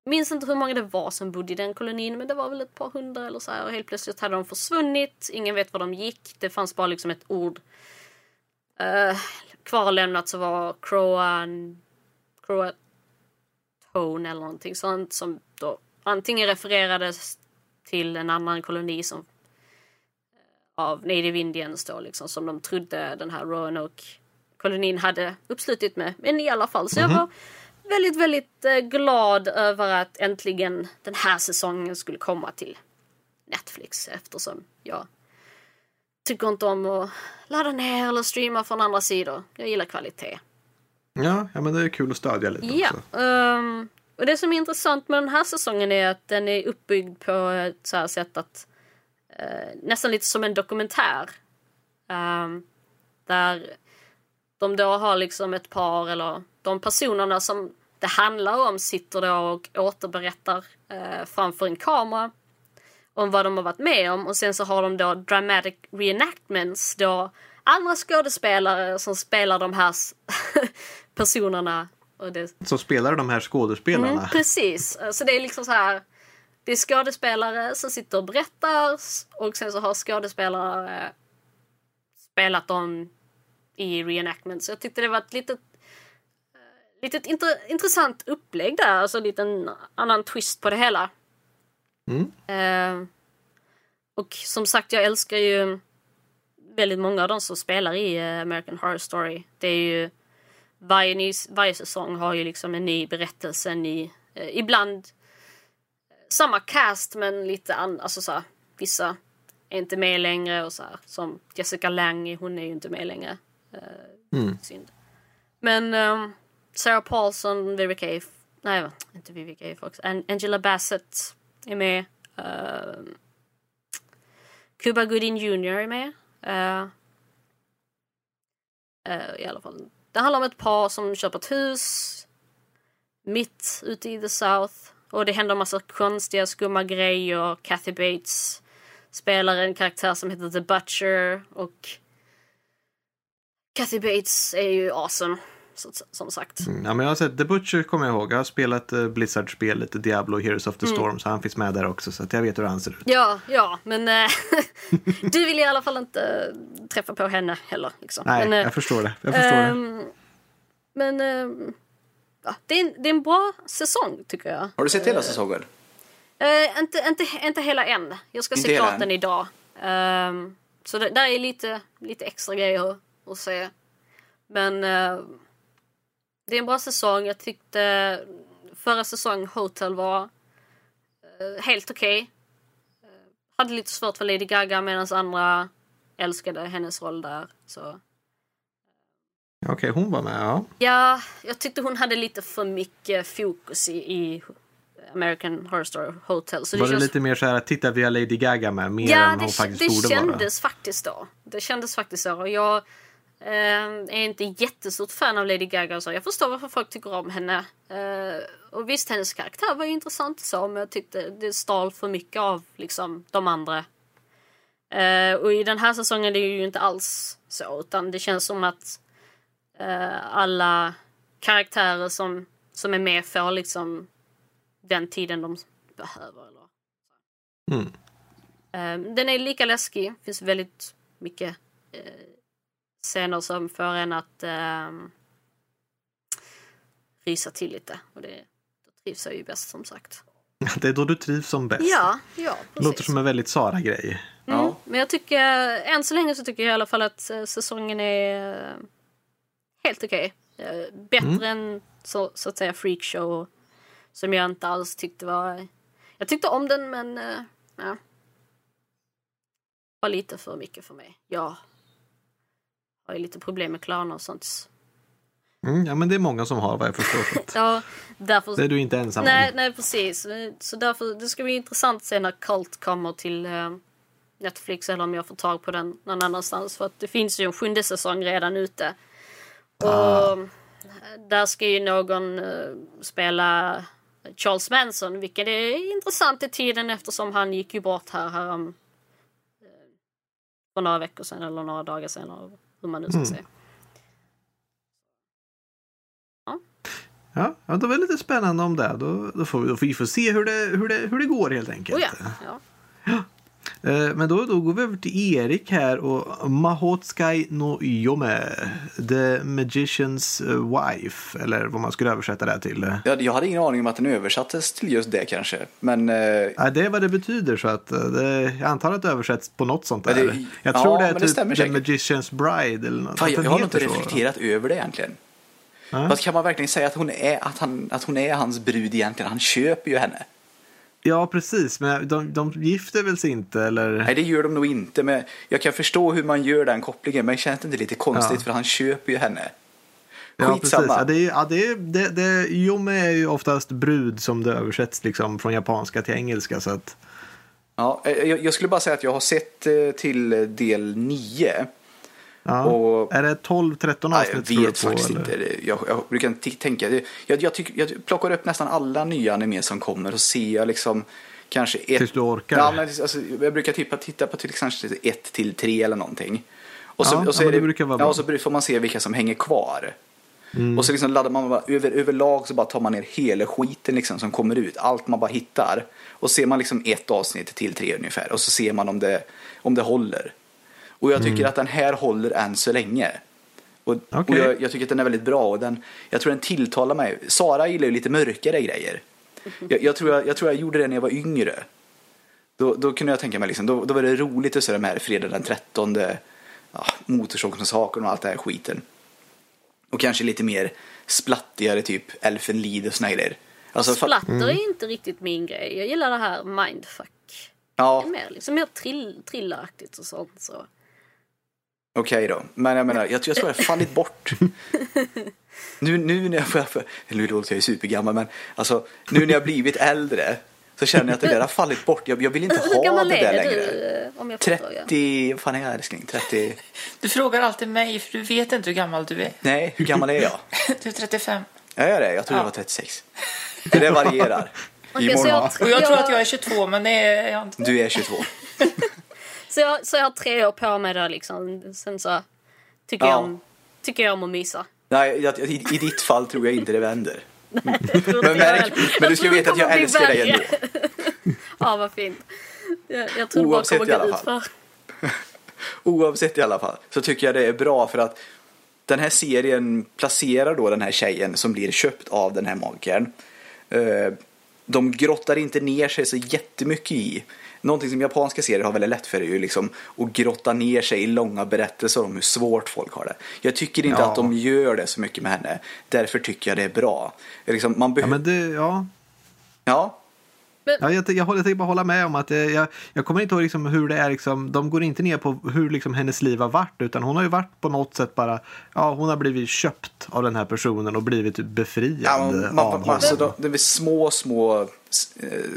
minns inte hur många det var som bodde i den kolonin men det var väl ett par hundra eller så här. Och helt plötsligt hade de försvunnit. Ingen vet var de gick. Det fanns bara liksom ett ord uh, kvarlämnat så var Croan, Croatone eller någonting sånt som då antingen refererades till en annan koloni som eh, av Native Indians då liksom som de trodde den här Roanoke-kolonin hade uppslutit med. Men i alla fall så mm -hmm. jag mhm. var väldigt, väldigt eh, glad över att äntligen den här säsongen skulle komma till Netflix eftersom jag tycker inte om att ladda ner eller streama från andra sidor. Jag gillar kvalitet. Ja, ja men det är kul att stödja lite ja, också. Um, och det som är intressant med den här säsongen är att den är uppbyggd på ett så här sätt att eh, nästan lite som en dokumentär. Um, där de då har liksom ett par eller de personerna som det handlar om sitter då och återberättar eh, framför en kamera om vad de har varit med om och sen så har de då dramatic reenactments då andra skådespelare som spelar de här personerna. Och det... Som spelar de här skådespelarna? Mm, precis. Så det är liksom så här. Det är skådespelare som sitter och berättar och sen så har skådespelare spelat dem i reenactment. Så jag tyckte det var ett litet, litet inter, intressant upplägg där. Alltså en liten annan twist på det hela. Mm. Uh, och som sagt, jag älskar ju väldigt många av de som spelar i eh, American Horror Story. Det är ju varje, ny, varje säsong har ju liksom en ny berättelse, en ny, eh, ibland eh, samma cast men lite annorlunda, alltså så här, vissa är inte med längre och så här, som Jessica Lange, hon är ju inte med längre. Eh, mm. Synd. Men um, Sarah Paulson, Vivica A. nej inte Vivica A. Fox, Angela Bassett är med. Uh, Cuba Gooding Jr är med. Uh, uh, I alla fall. Det handlar om ett par som köper ett hus mitt ute i the South. Och det händer en massa konstiga, skumma grejer. Kathy Bates spelar en karaktär som heter The Butcher och Kathy Bates är ju awesome som sagt. Mm, ja, men jag har sett The Butcher kommer jag ihåg. Jag har spelat uh, Blizzard-spelet Diablo Heroes of the mm. Storm så han finns med där också så att jag vet hur han ser ut. Ja, ja, men äh, du vill i alla fall inte träffa på henne heller. Liksom. Nej, men, jag förstår det. Jag förstår äh, det. Ehm, men äh, ja, det, är en, det är en bra säsong tycker jag. Har du sett hela säsongen? Uh, inte, inte, inte hela än. Jag ska inte se klart den idag. Uh, så det, där är lite, lite extra grejer att se. Men uh, det är en bra säsong. Jag tyckte förra säsongen Hotel var eh, helt okej. Okay. hade lite svårt för Lady Gaga medan andra älskade hennes roll där. Så Okej, okay, hon var med, ja. Ja, jag tyckte hon hade lite för mycket fokus i, i American Horror Story Hotel. Så var det, känns... lite mer så här, titta vi har Lady Gaga med, mer ja, än hon faktiskt borde vara? Ja, det kändes faktiskt så. Det kändes faktiskt så. Jag eh, är inte jättestort fan av Lady Gaga så jag förstår varför folk tycker om henne. Eh, och visst, hennes karaktär var ju intressant så, men jag tyckte det stal för mycket av liksom de andra. Eh, och i den här säsongen är det ju inte alls så, utan det känns som att uh, alla karaktärer som, som är med får liksom den tiden de behöver. Eller. Mm. Uh, den är lika läskig. Finns väldigt mycket uh, scener som får en att uh, rysa till lite. Och det, då trivs jag ju bäst som sagt. Det är då du trivs som bäst. Ja, ja precis. Låter som en väldigt Sara-grej. Mm, ja. Men jag tycker, än så länge så tycker jag i alla fall att säsongen är helt okej. Okay. Eh, bättre mm. än så, så att säga freakshow som jag inte alls tyckte var... Jag tyckte om den men ja. var lite för mycket för mig. Jag har ju lite problem med klaner och sånt. Mm, ja men det är många som har vad jag förstår. ja, därför... Det är du inte ensam nej, om. Nej precis. Så därför det ska bli intressant att se när Cult kommer till uh, Netflix eller om jag får tag på den någon annanstans. För att det finns ju en sjunde säsong redan ute. Ah. Och där ska ju någon uh, spela Charles Manson, vilket är intressant i tiden eftersom han gick ju bort här, här um, för några veckor sedan eller några dagar sedan, hur man nu ska mm. säga. Ja. Ja, ja, det var lite spännande om det. Då, då, får vi, då får vi får se hur det, hur, det, hur det går helt enkelt. Oh ja, ja. Eh, men då, då går vi över till Erik här och Mahotskai no Yome, The Magician's Wife, eller vad man skulle översätta det till. Ja, jag hade ingen aning om att den översattes till just det kanske. Men, eh, ja, det är vad det betyder så att eh, det, jag antar att det översätts på något sånt där. Det, jag tror ja, det är typ det The. Magician's Bride eller något. Fan, jag, jag har inte reflekterat över det egentligen. Ja. kan man verkligen säga att hon, är, att, han, att hon är hans brud egentligen? Han köper ju henne. Ja, precis. Men de, de gifter väl sig inte? Eller? Nej, det gör de nog inte. Men jag kan förstå hur man gör den kopplingen. Men känns det inte lite konstigt? Ja. För han köper ju henne. Ja, precis. Ja, det, är, ja, det, det, det, Yome är ju oftast brud som det översätts liksom från japanska till engelska. Så att... Ja, jag, jag skulle bara säga att jag har sett eh, till del 9. Ja. Och, är det 12-13 avsnitt? Jag vet faktiskt på, inte. Jag, jag brukar tänka, jag, jag, tyck, jag plockar upp nästan alla nya anime som kommer och ser jag liksom kanske ett. Tills du orkar? Ja, men alltså, jag brukar typ titta på till exempel 1 till 3 eller någonting. Och så, ja, och så, ja, det, det ja, och så får man se vilka som hänger kvar. Mm. Och så liksom laddar man bara, över, överlag så bara tar man ner hela skiten liksom som kommer ut. Allt man bara hittar. Och ser man liksom ett avsnitt till tre ungefär. Och så ser man om det, om det håller. Och jag tycker mm. att den här håller än så länge. Och, okay. och jag, jag, tycker att den är väldigt bra och den, jag tror den tilltalar mig. Sara gillar ju lite mörkare grejer. Mm-hmm. Jag, jag, tror jag, jag tror jag gjorde det när jag var yngre. Då, då kunde jag tänka mig, liksom, då, då var det roligt att se de här fredag den 13, ja, motorsågsmassakern och allt det här skiten. Och kanske lite mer splattigare, typ Elfenlied och såna grejer. Alltså, Splatter är mm. inte riktigt min grej. Jag gillar det här mindfuck. Ja. Det är mer, liksom, mer trill, trillaraktigt och sånt. Så. Okej okay då, men jag menar, jag, jag tror jag har fallit bort. nu, nu när jag, för, nu låter jag ju supergammal, men alltså nu när jag blivit äldre så känner jag att det där har fallit bort. Jag, jag vill inte Hur ha det där längre. Du, om jag 30, vad fan är jag älskling? 30? Du frågar alltid mig för du vet inte hur gammal du är. Nej, hur gammal är jag? du är 35. Jag är det? Jag tror ja. jag var 36. För det varierar. Okay, jag, och jag tror att jag är 22 men det är jag inte. Du är 22. Så, jag, så jag har tre år på mig då liksom. Sen så tycker, ja. jag, om, tycker jag om att mysa. Nej, jag, i, i ditt fall tror jag inte det vänder. Nej, det men, men, men du ska veta att jag älskar dig ändå. ja, vad fint. Jag, jag tror Oavsett bara kommer gå ut för. Oavsett i alla fall så tycker jag det är bra för att den här serien placerar då den här tjejen som blir köpt av den här magikern. Eh, de grottar inte ner sig så jättemycket i. Någonting som japanska serier har väldigt lätt för är ju liksom att grotta ner sig i långa berättelser om hur svårt folk har det. Jag tycker inte ja. att de gör det så mycket med henne. Därför tycker jag det är bra. Liksom, man ja, men det, ja. Ja, men... Ja, jag, jag, jag, tänker bara hålla med om att jag, jag kommer inte ihåg liksom hur det är. Liksom, de går inte ner på hur liksom hennes liv har varit. Utan hon har ju varit på något sätt bara. Ja, hon har blivit köpt av den här personen och blivit befriad ja, man, av honom. Alltså, det är små, små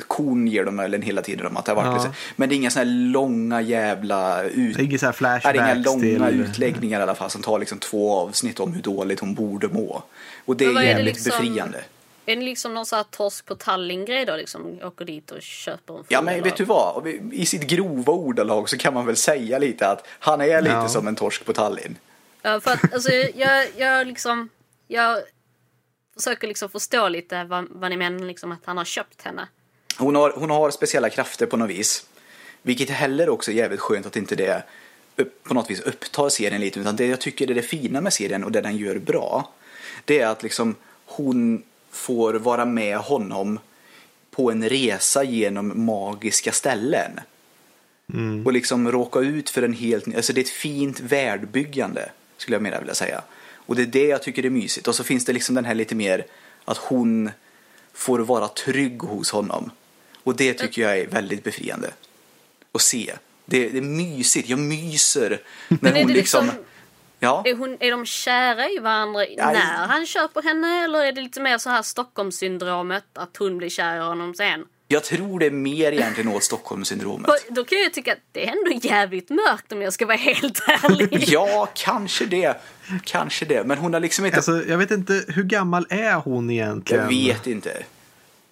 korn ger de eller hela tiden om att det har varit ja. liksom. Men det är inga sådana här långa jävla ut... Det är inga, så här flashbacks är inga långa till... utläggningar i alla fall som tar liksom två avsnitt om hur dåligt hon borde må. Och det är jävligt är det liksom... befriande. Är det liksom någon sån här torsk på Tallinn-grej då? Liksom åker dit och köper en Ja, men vet du vad? I sitt grova ordalag så kan man väl säga lite att han är lite ja. som en torsk på Tallinn. Ja, för att alltså, jag, jag liksom... Jag försöker liksom förstå lite vad, vad ni menar, liksom att han har köpt henne. Hon har, hon har speciella krafter på något vis. Vilket heller också är jävligt skönt att inte det på något vis upptar serien lite. Utan det jag tycker är det fina med serien och det den gör bra. Det är att liksom hon får vara med honom på en resa genom magiska ställen. Mm. Och liksom råka ut för en helt alltså det är ett fint världbyggande skulle jag mer vilja säga. Och det är det jag tycker är mysigt. Och så finns det liksom den här lite mer att hon får vara trygg hos honom. Och det tycker jag är väldigt befriande att se. Det, det är mysigt, jag myser när hon liksom, liksom Ja. Är, hon, är de kära i varandra ja, när han köper henne eller är det lite mer så här Stockholmssyndromet att hon blir kär i honom sen? Jag tror det är mer egentligen åt Stockholmssyndromet. Då kan jag tycka att det är ändå jävligt mörkt om jag ska vara helt ärlig. ja, kanske det. Kanske det. Men hon har liksom inte... Alltså, jag vet inte, hur gammal är hon egentligen? Jag vet inte.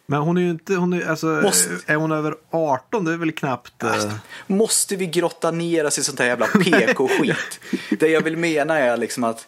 Men hon är ju inte, hon är, alltså, Måste... är hon över 18? Det är väl knappt... Uh... Måste vi grotta ner oss i sånt här jävla PK-skit? det jag vill mena är liksom att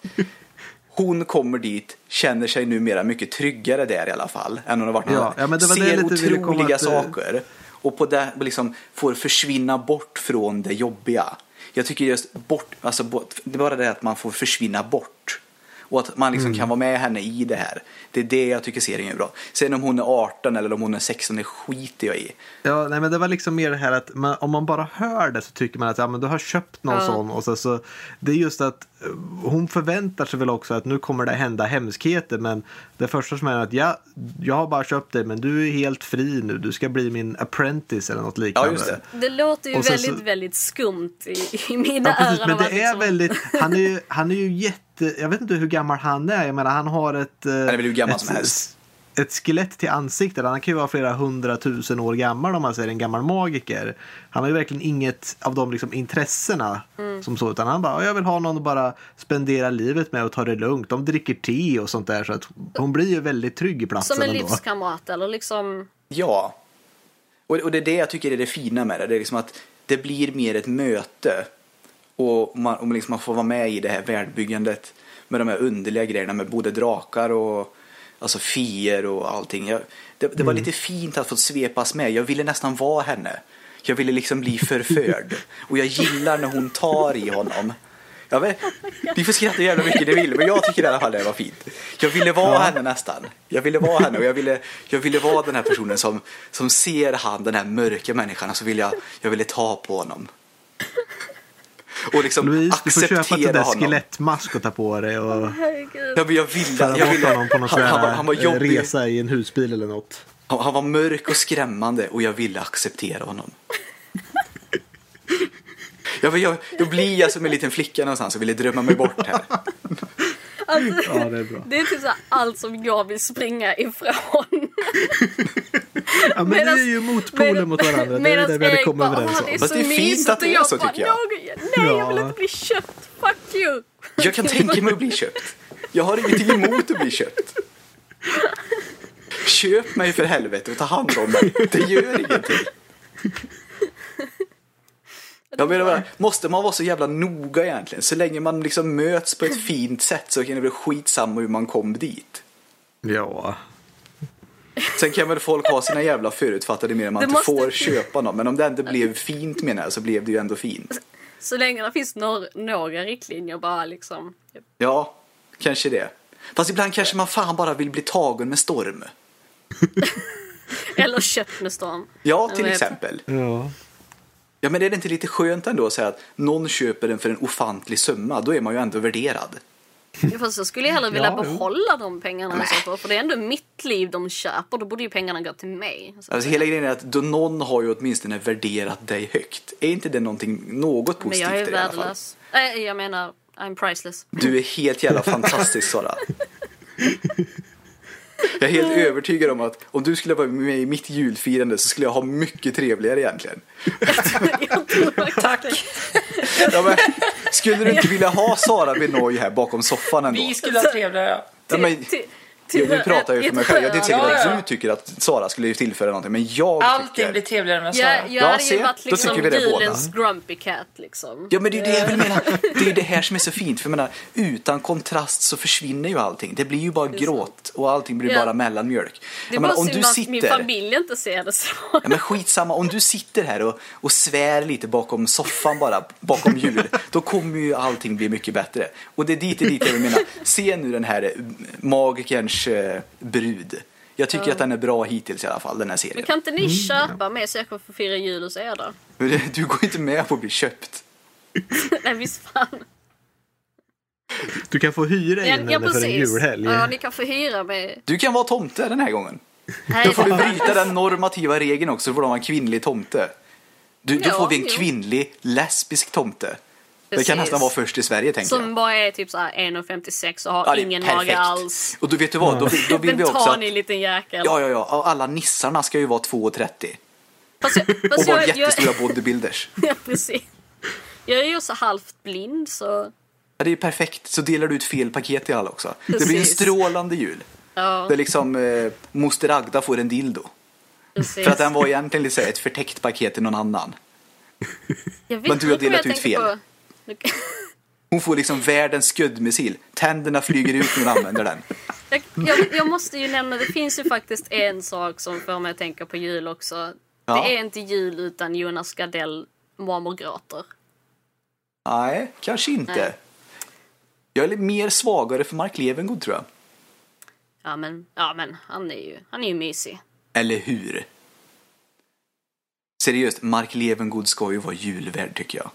hon kommer dit, känner sig numera mycket tryggare där i alla fall. Än hon har varit ja, ja, men det var Ser det otroliga att... saker. Och på det liksom får försvinna bort från det jobbiga. Jag tycker just bort, alltså bort, det är bara det att man får försvinna bort. Och att man liksom mm. kan vara med henne i det här. Det är det jag tycker serien är bra. Sen om hon är 18 eller om hon är 16, det skiter jag i. Ja, nej men det var liksom mer det här att man, om man bara hör det så tycker man att ja, men du har köpt någon ja. sån. Och så, så, det är just att eh, hon förväntar sig väl också att nu kommer det hända hemskheter. Men det första som är att ja, jag har bara köpt dig men du är helt fri nu. Du ska bli min apprentice eller något liknande. Ja, just det. det låter ju väldigt, så, väldigt skumt i, i mina ja, precis, öron. Men det är liksom... väldigt, han är ju, han är ju jätte jag vet inte hur gammal han är. Jag menar, han har ett... Han är väl hur gammal ett, som helst. Ett skelett till ansikte. Han kan ju vara flera hundratusen år gammal om man säger en gammal magiker. Han har ju verkligen inget av de liksom, intressena mm. som så. Utan han bara, jag vill ha någon att bara spendera livet med och ta det lugnt. De dricker te och sånt där. Så att hon blir ju väldigt trygg i platsen Som en ändå. livskamrat eller liksom... Ja. Och, och det är det jag tycker är det fina med det. Det är liksom att det blir mer ett möte och man, och liksom man får vara med i det här världbyggandet med de här underliga grejerna med både drakar och alltså fier och allting. Jag, det, det var mm. lite fint att få svepas med. Jag ville nästan vara henne. Jag ville liksom bli förförd. Och jag gillar när hon tar i honom. Jag vet, ni får skratta jävla mycket ni vill, men jag tycker i alla fall det var fint. Jag ville vara ja. henne nästan. Jag ville vara henne och jag ville, jag ville vara den här personen som, som ser han, den här mörka människan, och så vill jag, jag ville ta på honom och liksom Louise, du får köpa ett där skelettmask och ta på dig. Och oh, ja, men jag ville, jag ville honom på någon han, han, han var jobbig. resa i en husbil eller något. Han, han var mörk och skrämmande och jag ville acceptera honom. Ja, men jag, då blir jag som en liten flicka någonstans och ville drömma mig bort här. Alltså, Ja, det är bra. det är typ så allt som jag vill springa ifrån. Ja, men Medans- ni är ju motpolen mot varandra. Det är det vi hade kommit överens "Åh, om. det är Fast det är fint mysigt", att det är så, tycker jag. "Någon- Nej, jag vill inte bli köpt. Fuck you. Jag kan tänka mig att bli köpt. Jag har ingenting emot att bli köpt. Köp mig för helvete och ta hand om mig. Det gör ingenting. Jag menar bara, måste man vara så jävla noga egentligen? Så länge man liksom möts på ett fint sätt så kan det bli skitsamma hur man kom dit. Ja, Sen kan väl folk ha sina jävla förutfattade meningar man Det inte måste- får köpa något. Men om det ändå blev fint menar jag så blev det ju ändå fint. Så länge det finns några, några riktlinjer bara liksom. Ja, kanske det. Fast ibland kanske man fan bara vill bli tagen med storm. Eller köpt med storm. Ja, till exempel. ja. Ja, men är det inte lite skönt ändå att säga att någon köper den för en ofantlig summa? Då är man ju ändå värderad. Ja, fast jag skulle ju hellre vilja Ja, jo. behålla de pengarna i så. För det är ändå mitt liv de köper. Då borde ju pengarna gå till mig. Så- Alltså hela grejen är att då någon har ju åtminstone värderat dig högt. Är inte det någonting, något Men positivt jag är i alla fall? värdelös. Äh, jag menar, I'm priceless. Du är helt jävla fantastisk Sara. Jag är helt övertygad om att om du skulle vara med i mitt julfirande så skulle jag ha mycket trevligare egentligen. Tack. Ja, men, skulle du inte vilja ha Sara Benoy här bakom soffan ändå? Vi skulle ha trevligare. Ja, men, till, jag, nu pratar jag ju för mig själv. Jag är säker på Ja, att du tycker att Sara skulle tillföra någonting, men jag Allting tycker... blir trevligare med Sara. Jag, jag Ja, hade se, ju varit liksom tycker vi det båda. julens grumpy cat liksom. Ja men det är ju det jag vill mena. Det är ju det här som är så fint. För jag menar, utan kontrast så försvinner ju allting. Det blir ju bara gråt och allting blir Ja. bara mellanmjölk. Det är bara menar, om synd du att min sitter... familj inte ser det så. Ja, men skitsamma, om du sitter här och, och svär lite bakom soffan bara, bakom jul, då kommer ju allting bli mycket bättre. Och det är dit, det är dit jag vill mena. Se nu den här eh, eh, brud. Jag tycker att den är bra hittills i alla fall, den här serien. Men kan inte ni köpa mig så jag kan få fira jul hos er då? Du går inte med på att bli köpt. Nej visst fan. Du kan få hyra in Ja, henne ja för en precis. julhelg. Ja, ni kan få hyra mig. Du kan vara tomte den här gången. Nej, Då får du bryta den normativa regeln också, då får du ha en kvinnlig tomte. Du, då Ja, får vi en jo. kvinnlig lesbisk tomte. Det Precis. kan nästan vara först i Sverige tänker jag. Som bara är typ såhär 1,56 och har Ja, det ingen mage alls. Och då vet du vad, då, vill- då vill vi också att... Ventanig liten jäkel. Ja, ja, ja, och alla nissarna ska ju vara 2,30. Fast jag, Och vara jag, jag, jättestora bodybuilders. ja, precis. Jag är ju också halvt blind så Ja, det är perfekt. Så delar du ut fel paket till alla också. Det blir en Precis. strålande jul. ja, Där liksom eh, moster Agda får en dildo. precis. För att den var egentligen så här ett förtäckt paket till någon annan. Jag vet men du har delat ut fel. på. Hon får liksom världens skuddmissil. Tänderna flyger ut när hon använder den. Jag, jag, jag måste ju nämna, det finns ju faktiskt en sak som får mig att tänka på jul också. Ja. Det är inte jul utan Jonas Gardell mormor gråter. Nej, kanske inte. Nej. Jag är lite mer svagare för Mark Levengood tror jag. Ja men, ja, men han är ju, han är ju mysig. Eller hur? Seriöst, Mark Levengood ska ju vara julvärd tycker jag.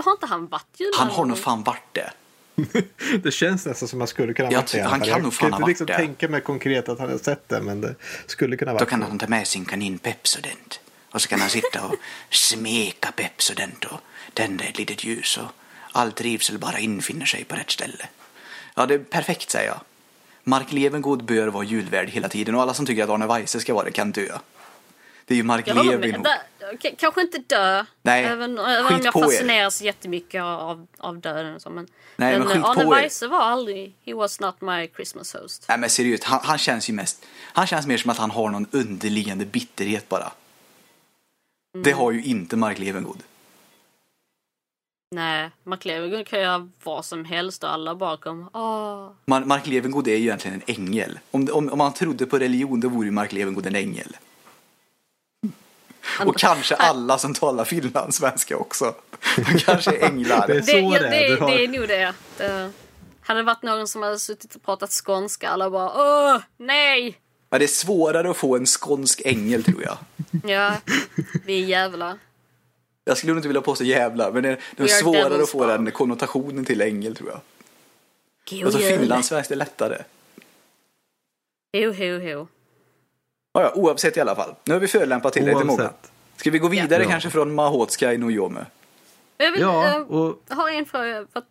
Men har inte han varit julvärd? Han har nog fan varit det. Det känns nästan som man skulle kunna Jag varit det han kan Jag nog fan kan ha inte varit liksom det. tänka mig konkret att han har sett det, men det skulle kunna Då vara kan han ta med sin kanin Pepsodent. Och så kan han sitta och smeka Pepsodent och tända ett litet ljus och all trivsel bara infinner sig på rätt ställe. Ja, det är perfekt säger jag. Mark Levengood bör vara julvärd hela tiden och alla som tycker att Arne Weise ska vara det kan dö. Det är ju Mark Jag. Levengood. Kanske inte dö. Nej, även, även om jag på er. fascineras jättemycket av, av döden. Och så, men Nej, men men Arne. Weise var aldrig, he was not my Christmas host. Nej men seriöst, han, han känns ju mest, han känns mer som att han har någon underliggande bitterhet bara. Det har ju inte Mark Levengood. Nej, Mark Levengood kan göra vad som helst och alla bara kommer åh. Mar- Mark Levengood är ju egentligen en ängel. Om, om, om man trodde på religion då vore ju Mark Levengood en ängel. Och kanske alla som talar finlandssvenska också. De kanske är änglar. Det är så Det, ja, det det, är. Det är nog det. det. Hade det varit någon som hade suttit och pratat skånska alla bara åh, nej! Ja, det är svårare att få en skånsk ängel tror jag. Ja, vi är jävlar. Jag skulle nog inte vilja påstå jävla, men det, det är svårare att få den konnotationen till ängel tror jag. Alltså finlandssvenskt är lättare. Jo, jo, jo. Ja, ja, oavsett i alla fall. Nu har vi förolämpat till lite många. Oavsett. Ska vi gå vidare Ja. kanske från Mahotska i Nojome? Jag vill, Ja, eh, och har en fråga. För, att-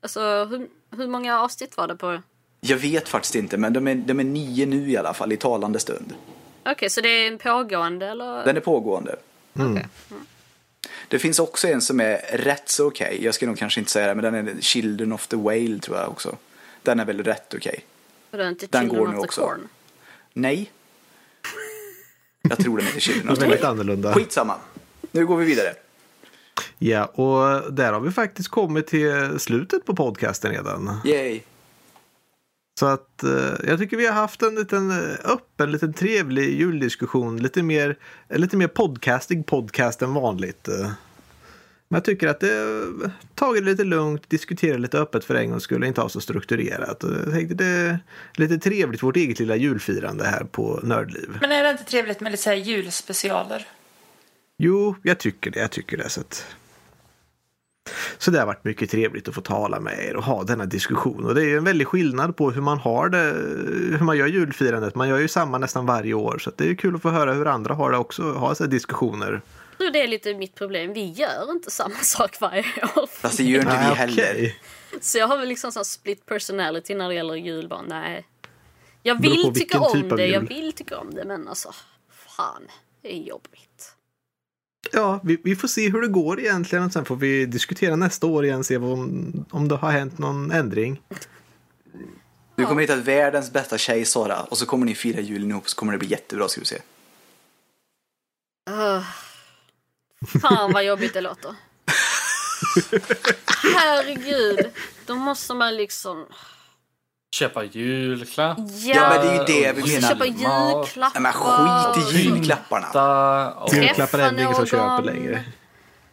alltså, hur, hur många avsnitt var det på? Jag vet faktiskt inte, men de är, de är nio nu i alla fall, i talande stund. Okej, så det är en pågående eller? Den är pågående. Okej. Det finns också en som är rätt så okej. Jag ska nog kanske inte säga det, men den är Children of the Whale tror jag också. Den är väl rätt okej. Och det är inte Den Children går nu också. Corn? Nej. Jag tror den heter Children det of the Whale. annorlunda. Skitsamma. Nu går vi vidare. Ja, och där har vi faktiskt kommit till slutet på podcasten redan. Yay. Så att eh, jag tycker vi har haft en liten eh, öppen, liten trevlig juldiskussion. Lite mer, eh, lite mer podcastig podcast än vanligt. Men jag tycker att det tagit det lite lugnt, diskutera lite öppet för en gångs skull, inte ha så strukturerat. Jag tänkte det är lite trevligt, vårt eget lilla julfirande här på Nördliv. Men är det inte trevligt med lite så julspecialer? Jo, jag tycker det. Jag tycker det. Så, att... så det har varit mycket trevligt att få tala med er och ha denna diskussion. Och det är ju en väldig skillnad på hur man har det, hur man gör julfirandet. Man gör ju samma nästan varje år. Så det är kul att få höra hur andra har det också, ha så diskussioner. Tror det är lite mitt problem. Vi gör inte samma sak varje år. Fast det gör inte vi Ah, heller. Så jag har väl liksom sån split personality när det gäller jul. Bara, nej. Jag vill tycka om typ det, jag vill tycka om det, men alltså fan, det är jobbigt. Ja, vi, vi får se hur det går egentligen och sen får vi diskutera nästa år igen se om, om det har hänt någon ändring. Du kommer hitta världens bästa tjej Sara och så kommer ni fira julen ihop så kommer det bli jättebra ska vi se. Uh, fan vad jobbigt det låter. Herregud, då måste man liksom... Köpa julklapp. Ja, men det är ju det vi menar. köpa julklappar. Nej men skit i julklapparna. Ta och Julklappar är det ingen som köper längre.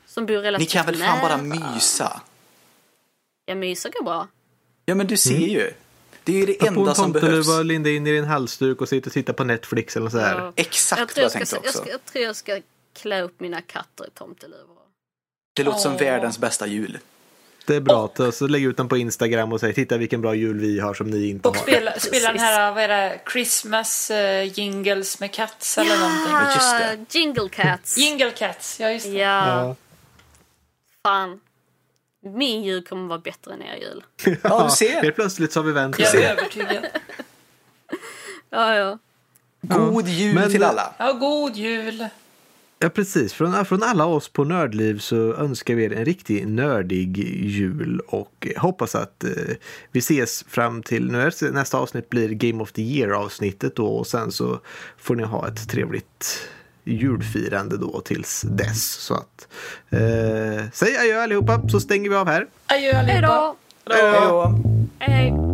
Som bor Ni relativt kan väl fan bara mysa? Ja, mysa går bra. Ja men du ser ju. Det är ju det Ta på en enda som behövs. tomteluva, linda in i din halsduk och sitta och titta på Netflix eller så här. Ja. Exakt Jag vad tror jag jag, ska, tänkte jag, också. ska, jag tror jag ska klä upp mina katter i tomteluvor. Det låter som världens bästa jul. Det är bra. Och så lägg ut den på Instagram och säg titta vilken bra jul vi har som ni inte Och har. spela, spela den här, vad är det, Christmas eh, jingles med cats eller någonting. Ja, just det. Jingle cats. Jingle cats, ja just det. ja, Ja. fan. Min jul kommer vara bättre än er jul. Ja, du ser. Helt plötsligt så har vi vänt Jag är övertygad. Ja, ja. God jul Men- till alla. Ja, god jul. Ja, precis. Från, från alla oss på Nördliv så önskar vi er en riktigt nördig jul och hoppas att eh, vi ses fram till nu är, nästa avsnitt blir Game of the Year avsnittet då och sen så får ni ha ett trevligt julfirande då tills dess. Så att eh, säg adjö allihopa så stänger vi av här. Adjö Hej allihopa. då! Hej då. Hej, hej.